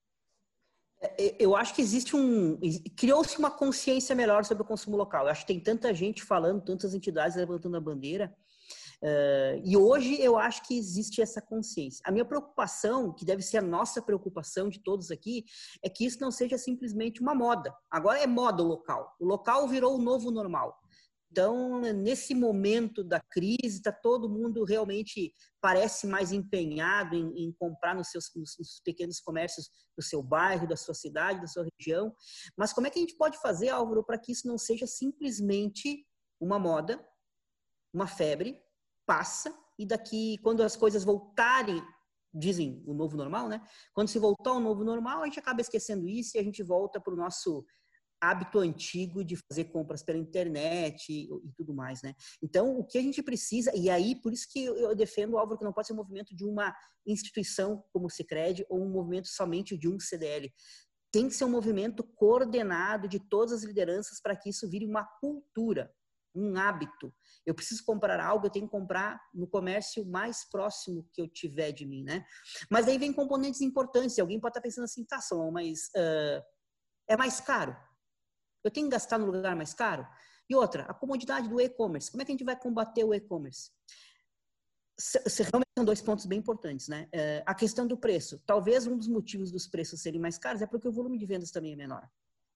É, é, eu acho que existe um. Criou-se uma consciência melhor sobre o consumo local. Eu acho que tem tanta gente falando, tantas entidades levantando a bandeira. Uh, e hoje eu acho que existe essa consciência. A minha preocupação, que deve ser a nossa preocupação de todos aqui, é que isso não seja simplesmente uma moda. Agora é moda o local. O local virou o novo normal. Então, nesse momento da crise, está todo mundo realmente parece mais empenhado em, em comprar nos seus nos pequenos comércios do seu bairro, da sua cidade, da sua região. Mas como é que a gente pode fazer, Álvaro, para que isso não seja simplesmente uma moda, uma febre, passa e daqui, quando as coisas voltarem, dizem o novo normal, né? Quando se voltar ao novo normal, a gente acaba esquecendo isso e a gente volta para o nosso hábito antigo de fazer compras pela internet e, e, tudo mais, né? Então, o que a gente precisa, e aí, por isso que eu defendo, Álvaro, que não pode ser um movimento de uma instituição como o Cicred ou um movimento somente de um CDL. Tem que ser um movimento coordenado de todas as lideranças para que isso vire uma cultura, um hábito. Eu preciso comprar algo, eu tenho que comprar no comércio mais próximo que eu tiver de mim, né? Mas aí vem componentes importantes. Alguém pode estar pensando assim, tá, Som, mas uh, é mais caro. Eu tenho que gastar no lugar mais caro? E outra, a comodidade do e-commerce. Como é que a gente vai combater o e-commerce? Realmente são dois pontos bem importantes, né? É, a questão do preço. Talvez um dos motivos dos preços serem mais caros é porque o volume de vendas também é menor.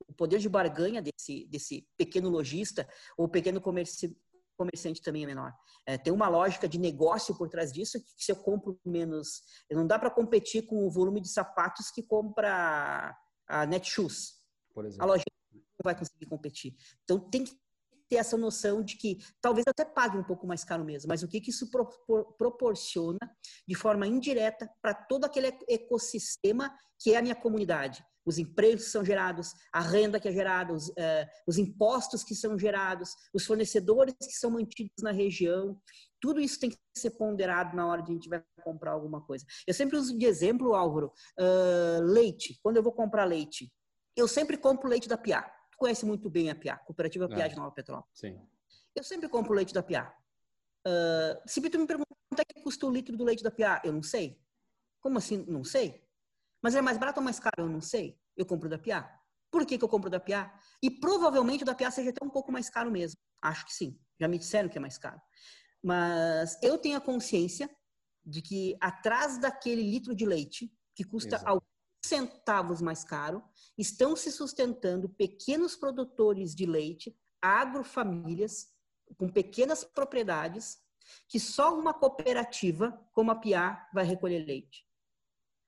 O poder de barganha desse, desse pequeno lojista ou pequeno comerci, comerciante também é menor. É, tem uma lógica de negócio por trás disso, que se eu compro menos... Não dá para competir com o volume de sapatos que compra a Netshoes. A loja vai conseguir competir. Então tem que ter essa noção de que talvez até pague um pouco mais caro mesmo, mas o que, que isso pro, pro, proporciona de forma indireta para todo aquele ecossistema que é a minha comunidade. Os empregos que são gerados, a renda que é gerada, os, uh, os impostos que são gerados, os fornecedores que são mantidos na região, tudo isso tem que ser ponderado na hora de a gente vai comprar alguma coisa. Eu sempre uso de exemplo, Álvaro, uh, leite. Quando eu vou comprar leite, eu sempre compro leite da Piá conhece muito bem a Piá, Cooperativa Piá é. de Nova Petrópolis. Sim. Eu sempre compro leite da Piá. Uh, se tu me perguntar quanto é que custa o litro do leite da Piá, eu não sei. Como assim? Não sei. Mas é mais barato ou mais caro? Eu não sei. Eu compro da Piá. Por que, que eu compro da Piá? E provavelmente o da Piá seja até um pouco mais caro mesmo. Acho que sim. Já me disseram que é mais caro. Mas eu tenho a consciência de que atrás daquele litro de leite, que custa Exato centavos mais caro, estão se sustentando pequenos produtores de leite, agrofamílias, com pequenas propriedades, que só uma cooperativa como a Piá vai recolher leite.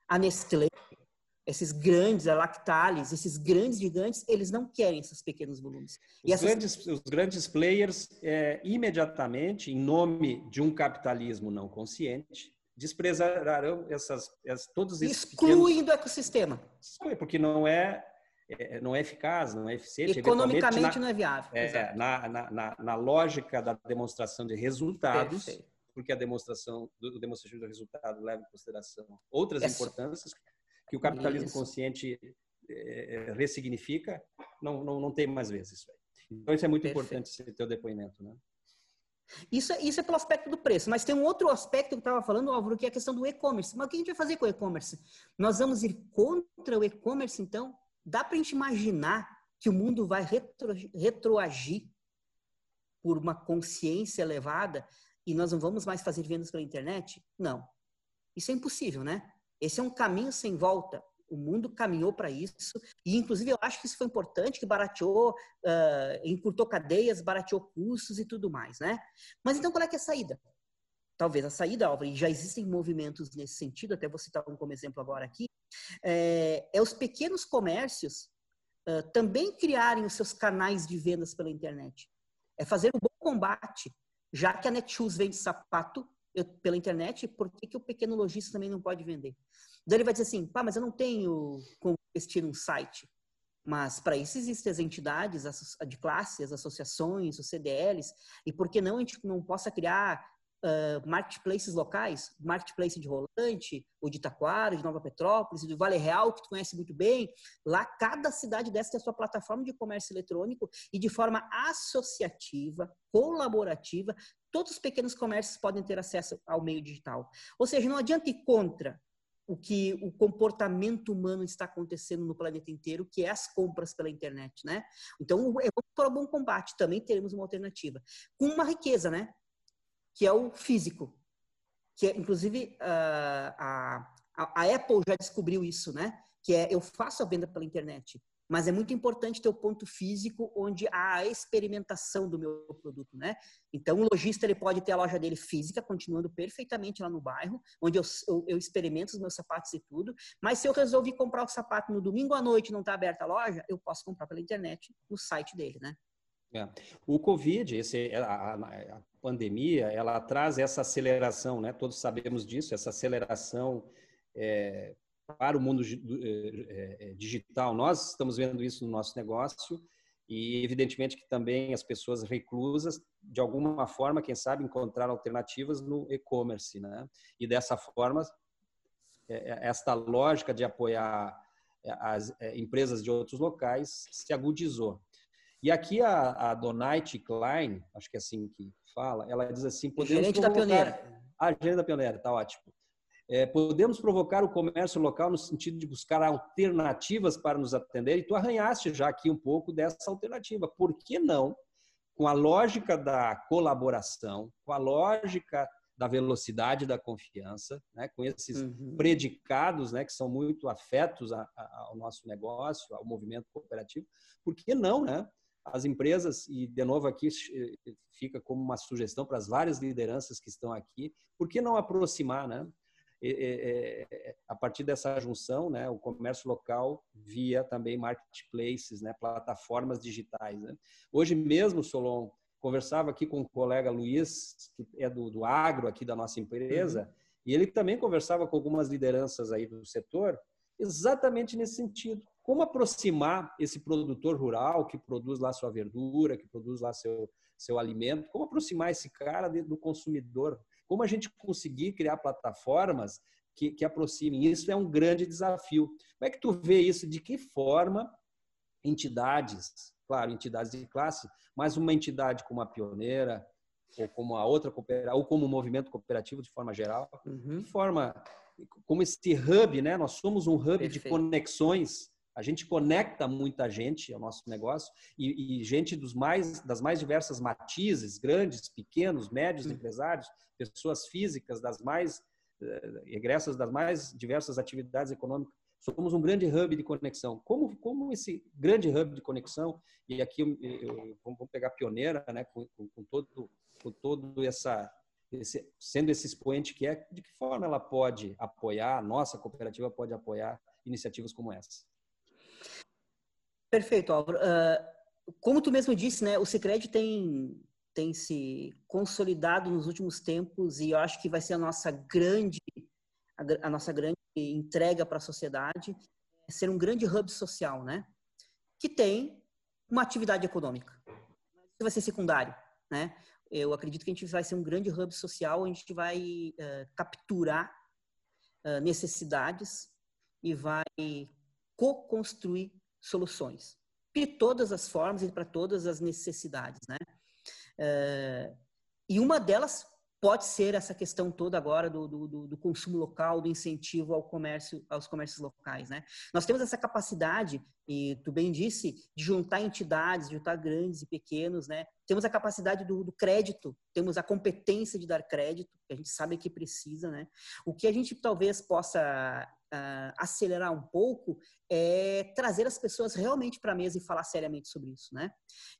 A Nestlé, esses grandes, a Lactalis, esses grandes gigantes, eles não querem esses pequenos volumes. Os, essas... grandes, os grandes players, é, imediatamente, em nome de um capitalismo não consciente, desprezarão essas, essas todos esses excluindo pequenos... o ecossistema. Porque não é, é não é eficaz, não é eficiente. Economicamente na, não é viável. É, na, na, na, lógica da demonstração de resultados, Perfeito. porque a demonstração do demonstração do resultado leva em consideração outras importâncias que o capitalismo isso. consciente é, ressignifica, não, não, não tem mais vezes isso aí. Então isso é muito Perfeito. importante esse teu depoimento, né? Isso, é, isso é pelo aspecto do preço, mas tem um outro aspecto que eu estava falando, Álvaro, que é a questão do e-commerce. Mas o que a gente vai fazer com o e-commerce? Nós vamos ir contra o e-commerce, então? Dá para a gente imaginar que o mundo vai retro, retroagir por uma consciência elevada e nós não vamos mais fazer vendas pela internet? Não. Isso é impossível, né? Esse é um caminho sem volta. O mundo caminhou para isso, e inclusive eu acho que isso foi importante, que barateou, uh, encurtou cadeias, barateou custos e tudo mais, né? Mas então qual é que é a saída? Talvez a saída, Álvaro, e já existem movimentos nesse sentido, até vou citar um como exemplo agora aqui, é, é os pequenos comércios uh, também criarem os seus canais de vendas pela internet. É fazer um bom combate, já que a Netshoes vende sapato eu, pela internet, por que, que o pequeno lojista também não pode vender? Daí ele vai dizer assim, pá, mas eu não tenho como investir num site. Mas para isso existem as entidades de classe, as associações, os CDLs, e por que não a gente não possa criar uh, marketplaces locais, marketplace de Rolante, ou de Itaquara, de Nova Petrópolis, do Vale Real, que tu conhece muito bem. Lá, cada cidade dessa tem a sua plataforma de comércio eletrônico e de forma associativa, colaborativa, todos os pequenos comércios podem ter acesso ao meio digital. Ou seja, não adianta ir contra o que o comportamento humano está acontecendo no planeta inteiro, que é as compras pela internet, né? Então, é para um bom combate, também teremos uma alternativa. Com uma riqueza, né? que é o físico. Que é, inclusive, a, a, a Apple já descobriu isso, né? Que é, eu faço a venda pela internet, mas é muito importante ter o ponto físico onde há a experimentação do meu produto, né? Então, o lojista ele pode ter a loja dele física, continuando perfeitamente lá no bairro, onde eu, eu, eu experimento os meus sapatos e tudo, mas se eu resolvi comprar o sapato no domingo à noite não está aberta a loja, eu posso comprar pela internet no site dele, né? É. O Covid, esse, a, a, pandemia, ela traz essa aceleração, né? Todos sabemos disso, essa aceleração é, para o mundo é, é, digital. Nós estamos vendo isso no nosso negócio e, evidentemente, que também as pessoas reclusas, de alguma forma, quem sabe, encontrar alternativas no e-commerce, né? E dessa forma, é, é, esta lógica de apoiar as empresas de outros locais se agudizou. E aqui a, a Donite Klein, acho que é assim que fala, ela diz assim: podemos gerente da pioneira. Ah, gerente da pioneira, tá ótimo. É, podemos provocar o comércio local no sentido de buscar alternativas para nos atender, e tu arranhaste já aqui um pouco dessa alternativa. Por que não, com a lógica da colaboração, com a lógica da velocidade da confiança, né, com esses uhum. predicados né, que são muito afetos a, a, ao nosso negócio, ao movimento cooperativo, por que não, né? as empresas, e de novo aqui eh, fica como uma sugestão para as várias lideranças que estão aqui, por que não aproximar, né? A partir dessa junção, né, o comércio local via também marketplaces, né, plataformas digitais. Né? Hoje mesmo, Solon, conversava aqui com o colega Luiz, que é do, do agro aqui da nossa empresa, uhum. e ele também conversava com algumas lideranças aí do setor, exatamente nesse sentido como aproximar esse produtor rural que produz lá sua verdura, que produz lá seu, seu alimento, como aproximar esse cara do consumidor, como a gente conseguir criar plataformas que, que aproximem. Isso é um grande desafio. Como é que tu vê isso? De que forma entidades, claro, entidades de classe, mas uma entidade como a Pioneira, ou como a outra cooperativa, ou como o movimento cooperativo de forma geral, uhum. de forma como esse hub, né? Nós somos um hub Perfeito. de conexões a gente conecta muita gente ao nosso negócio e, e gente dos mais, das mais diversas matizes, grandes, pequenos, médios empresários, pessoas físicas das mais eh, egressas das mais diversas atividades econômicas. Somos um grande hub de conexão. Como, como esse grande hub de conexão, e aqui eu, eu, vamos pegar pioneira, né, com, com, com todo, com todo essa, esse, sendo esse expoente que é, de que forma ela pode apoiar, a nossa cooperativa pode apoiar iniciativas como essa? Perfeito, Álvaro. Uh, como tu mesmo disse, né, o Sicredi tem tem se consolidado nos últimos tempos e eu acho que vai ser a nossa grande a, a nossa grande entrega para a sociedade é ser um grande hub social, né? Que tem uma atividade econômica. Isso vai ser secundário, né? Eu acredito que a gente vai ser um grande hub social, a gente vai uh, capturar uh, necessidades e vai co-construir soluções. De todas as formas e para todas as necessidades, né? Uh, e uma delas pode ser essa questão toda agora do, do, do, consumo local, do incentivo ao comércio, aos comércios locais, né? Nós temos essa capacidade, e tu bem disse, de juntar entidades, de juntar grandes e pequenos, né? Temos a capacidade do, do crédito, temos a competência de dar crédito, que a gente sabe que precisa, né? O que a gente talvez possa uh, acelerar um pouco é trazer as pessoas realmente para a mesa e falar seriamente sobre isso, né?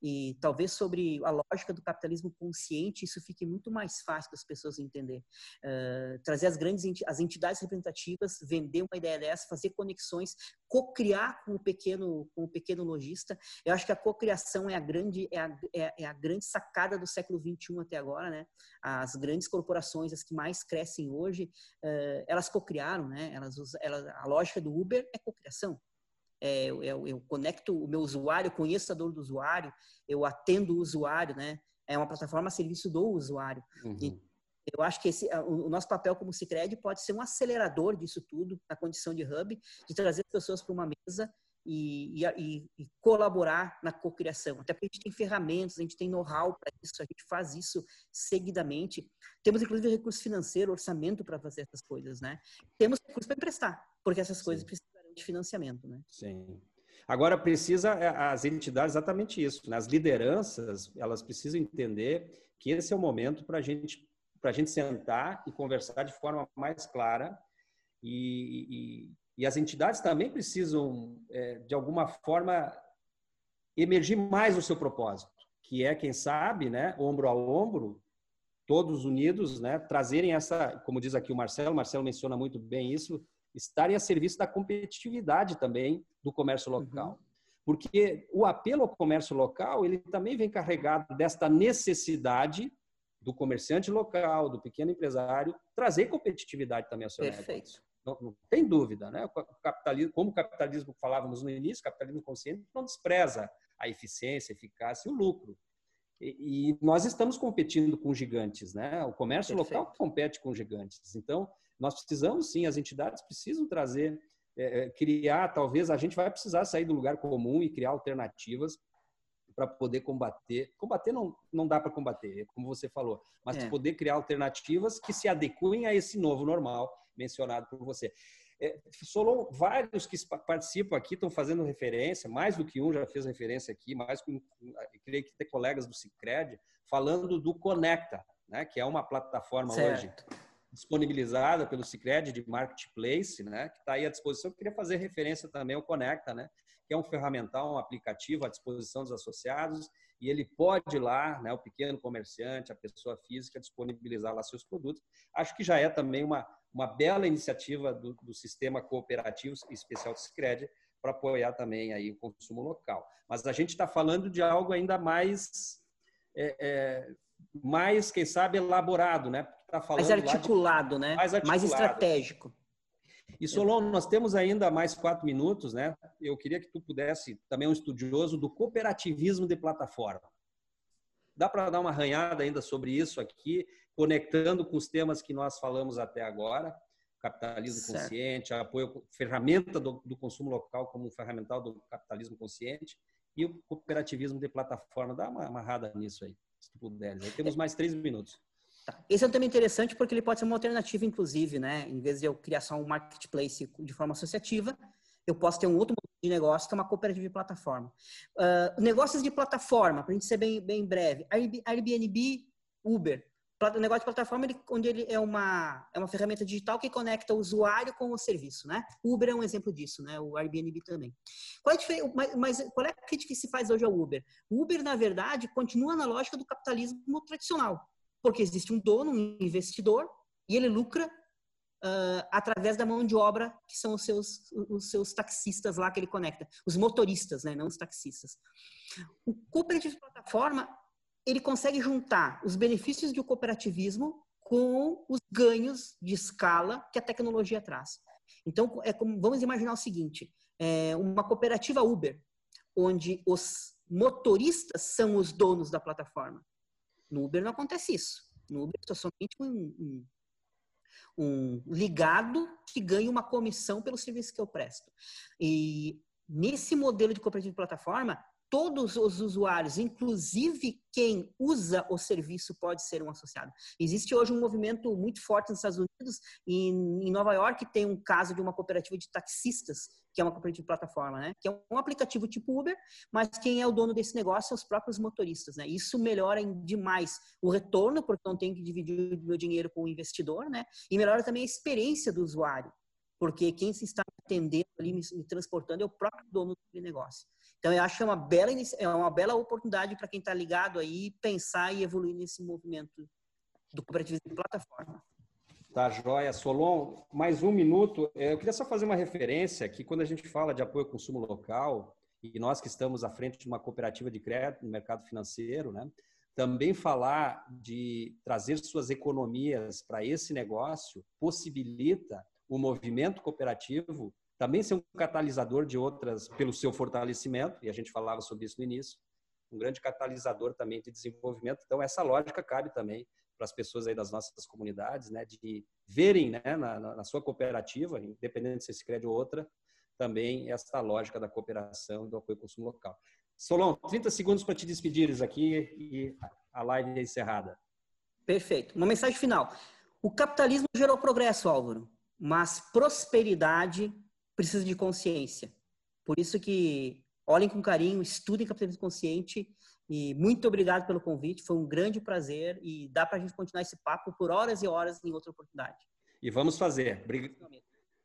E talvez sobre a lógica do capitalismo consciente isso fique muito mais fácil das pessoas entender. Uh, trazer as grandes as entidades representativas, vender uma ideia dessa, fazer conexões, co-criar com o pequeno com o pequeno lojista. Eu acho que a co-criação é a grande é a, é, é a grande sacada do século 21 até agora, né? As grandes corporações, as que mais crescem hoje, uh, elas co-criaram, né? Elas, elas a lógica do Uber é co-criação é, eu, eu, conecto o meu usuário, conheço a dor do usuário, eu atendo o usuário, né? É uma plataforma a serviço do usuário. Uhum. E eu acho que esse, o nosso papel como Cicred pode ser um acelerador disso tudo, na condição de hub, de trazer as pessoas para uma mesa e, e, e, colaborar na cocriação. Até porque a gente tem ferramentas, a gente tem know-how para isso, a gente faz isso seguidamente. Temos, inclusive, recurso financeiro, orçamento para fazer essas coisas, né? Temos recursos para emprestar, porque essas Sim. coisas precisam de financiamento, né? Sim. Agora precisa é, as entidades exatamente isso, né? as lideranças elas precisam entender que esse é o momento para a gente para a gente sentar e conversar de forma mais clara e, e, e as entidades também precisam, é, de alguma forma, emergir mais o seu propósito, que é, quem sabe, né, ombro a ombro, todos unidos, né, trazerem essa, como diz aqui o Marcelo, o Marcelo menciona muito bem isso, estarem a serviço da competitividade também do comércio local. Uhum. Porque o apelo ao comércio local, ele também vem carregado desta necessidade do comerciante local, do pequeno empresário, trazer competitividade também ao seu Perfeito. negócio. Não, não, tem dúvida, né? O capitalismo, como o capitalismo falávamos no início, o capitalismo consciente não despreza a eficiência, a eficácia e o lucro. E, e nós estamos competindo com gigantes, né? O comércio Perfeito. local compete com gigantes. Então, nós precisamos sim, as entidades precisam trazer, é, criar, talvez a gente vai precisar sair do lugar comum e criar alternativas para poder combater. Combater não, não dá para combater, como você falou, mas é. poder criar alternativas que se adequem a esse novo normal mencionado por você. É, Solon, vários que participam aqui estão fazendo referência, mais do que um já fez referência aqui, mais que creio que tem colegas do Cicred, falando do Conecta, né, que é uma plataforma certo. hoje disponibilizada pelo Cicred de Marketplace, né, que está aí à disposição. Eu queria fazer referência também ao Conecta, né, que é um ferramental, um aplicativo à disposição dos associados, e ele pode ir lá, né, o pequeno comerciante, a pessoa física, disponibilizar lá seus produtos. Acho que já é também uma, uma bela iniciativa do, do sistema cooperativo especial Sicredi para apoiar também aí o consumo local. Mas a gente está falando de algo ainda mais, é, é, mais quem sabe, elaborado, né? Tá falando mais articulado, de... né? Mais, articulado. mais estratégico. E Solon, nós temos ainda mais quatro minutos, né? Eu queria que tu pudesse, também um estudioso do cooperativismo de plataforma. Dá para dar uma arranhada ainda sobre isso aqui, conectando com os temas que nós falamos até agora, capitalismo certo. consciente, apoio, ferramenta do, do, consumo local como ferramental do capitalismo consciente e o cooperativismo de plataforma. Dá uma amarrada nisso aí, se tu puderes. Aí temos mais três minutos. Tá. Esse é um tema interessante porque ele pode ser uma alternativa, inclusive, né? Em vez de eu criar só um marketplace de forma associativa, eu posso ter um outro modelo de negócio que é uma cooperativa de plataforma. Uh, negócios de plataforma, para a gente ser bem, bem breve, Airbnb, Uber. O negócio de plataforma, ele, onde ele é uma, é uma ferramenta digital que conecta o usuário com o serviço, né? Uber é um exemplo disso, né? O Airbnb também. Qual é mas, mas qual é a crítica que se faz hoje ao Uber? O Uber, na verdade, continua na lógica do capitalismo tradicional porque existe um dono, um investidor, e ele lucra uh, através da mão de obra, que são os seus, os seus taxistas lá que ele conecta. Os motoristas, né? não os taxistas. O cooperativo de plataforma, ele consegue juntar os benefícios do cooperativismo com os ganhos de escala que a tecnologia traz. Então, é como, vamos imaginar o seguinte, é uma cooperativa Uber, onde os motoristas são os donos da plataforma. No Uber não acontece isso. No Uber é somente um, um, um ligado que ganha uma comissão pelo serviço que eu presto. E nesse modelo de cooperativa de plataforma, todos os usuários, inclusive quem usa o serviço, pode ser um associado. Existe hoje um movimento muito forte nos Estados Unidos e em Nova York tem um caso de uma cooperativa de taxistas, que é uma cooperativa de plataforma, né? Que é um aplicativo tipo Uber, mas quem é o dono desse negócio são os próprios motoristas, né? Isso melhora demais o retorno, porque não tem que dividir o meu dinheiro com o investidor, né? E melhora também a experiência do usuário, porque quem se está atendendo ali, me, me transportando, é o próprio dono do negócio. Então, eu acho que é uma bela, é uma bela oportunidade para quem está ligado aí pensar e evoluir nesse movimento do cooperativismo de plataforma. Tá, joia. Solon, mais um minuto. É, eu queria só fazer uma referência que quando a gente fala de apoio ao consumo local, e nós que estamos à frente de uma cooperativa de crédito no mercado financeiro, né, também falar de trazer suas economias para esse negócio possibilita o movimento cooperativo também ser um catalisador de outras pelo seu fortalecimento, e a gente falava sobre isso no início, um grande catalisador também de desenvolvimento. Então, essa lógica cabe também para as pessoas aí das nossas comunidades, né, de verem né, na, na sua cooperativa, independente se esse crédito ou outra, também essa lógica da cooperação e do apoio ao consumo local. Solon, 30 segundos para te despedires aqui e a live é encerrada. Perfeito. Uma mensagem final. O capitalismo gerou progresso, Álvaro, mas prosperidade precisa de consciência. Por isso que olhem com carinho, estudem capitalismo consciente E muito obrigado pelo convite, foi um grande prazer e dá para a gente continuar esse papo por horas e horas em outra oportunidade. E vamos fazer.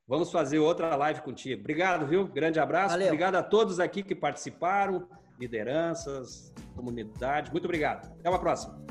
Vamos fazer outra live contigo. Obrigado, viu? Grande abraço. Valeu. Obrigado a todos aqui que participaram, lideranças, comunidade. Muito obrigado. Até uma próxima.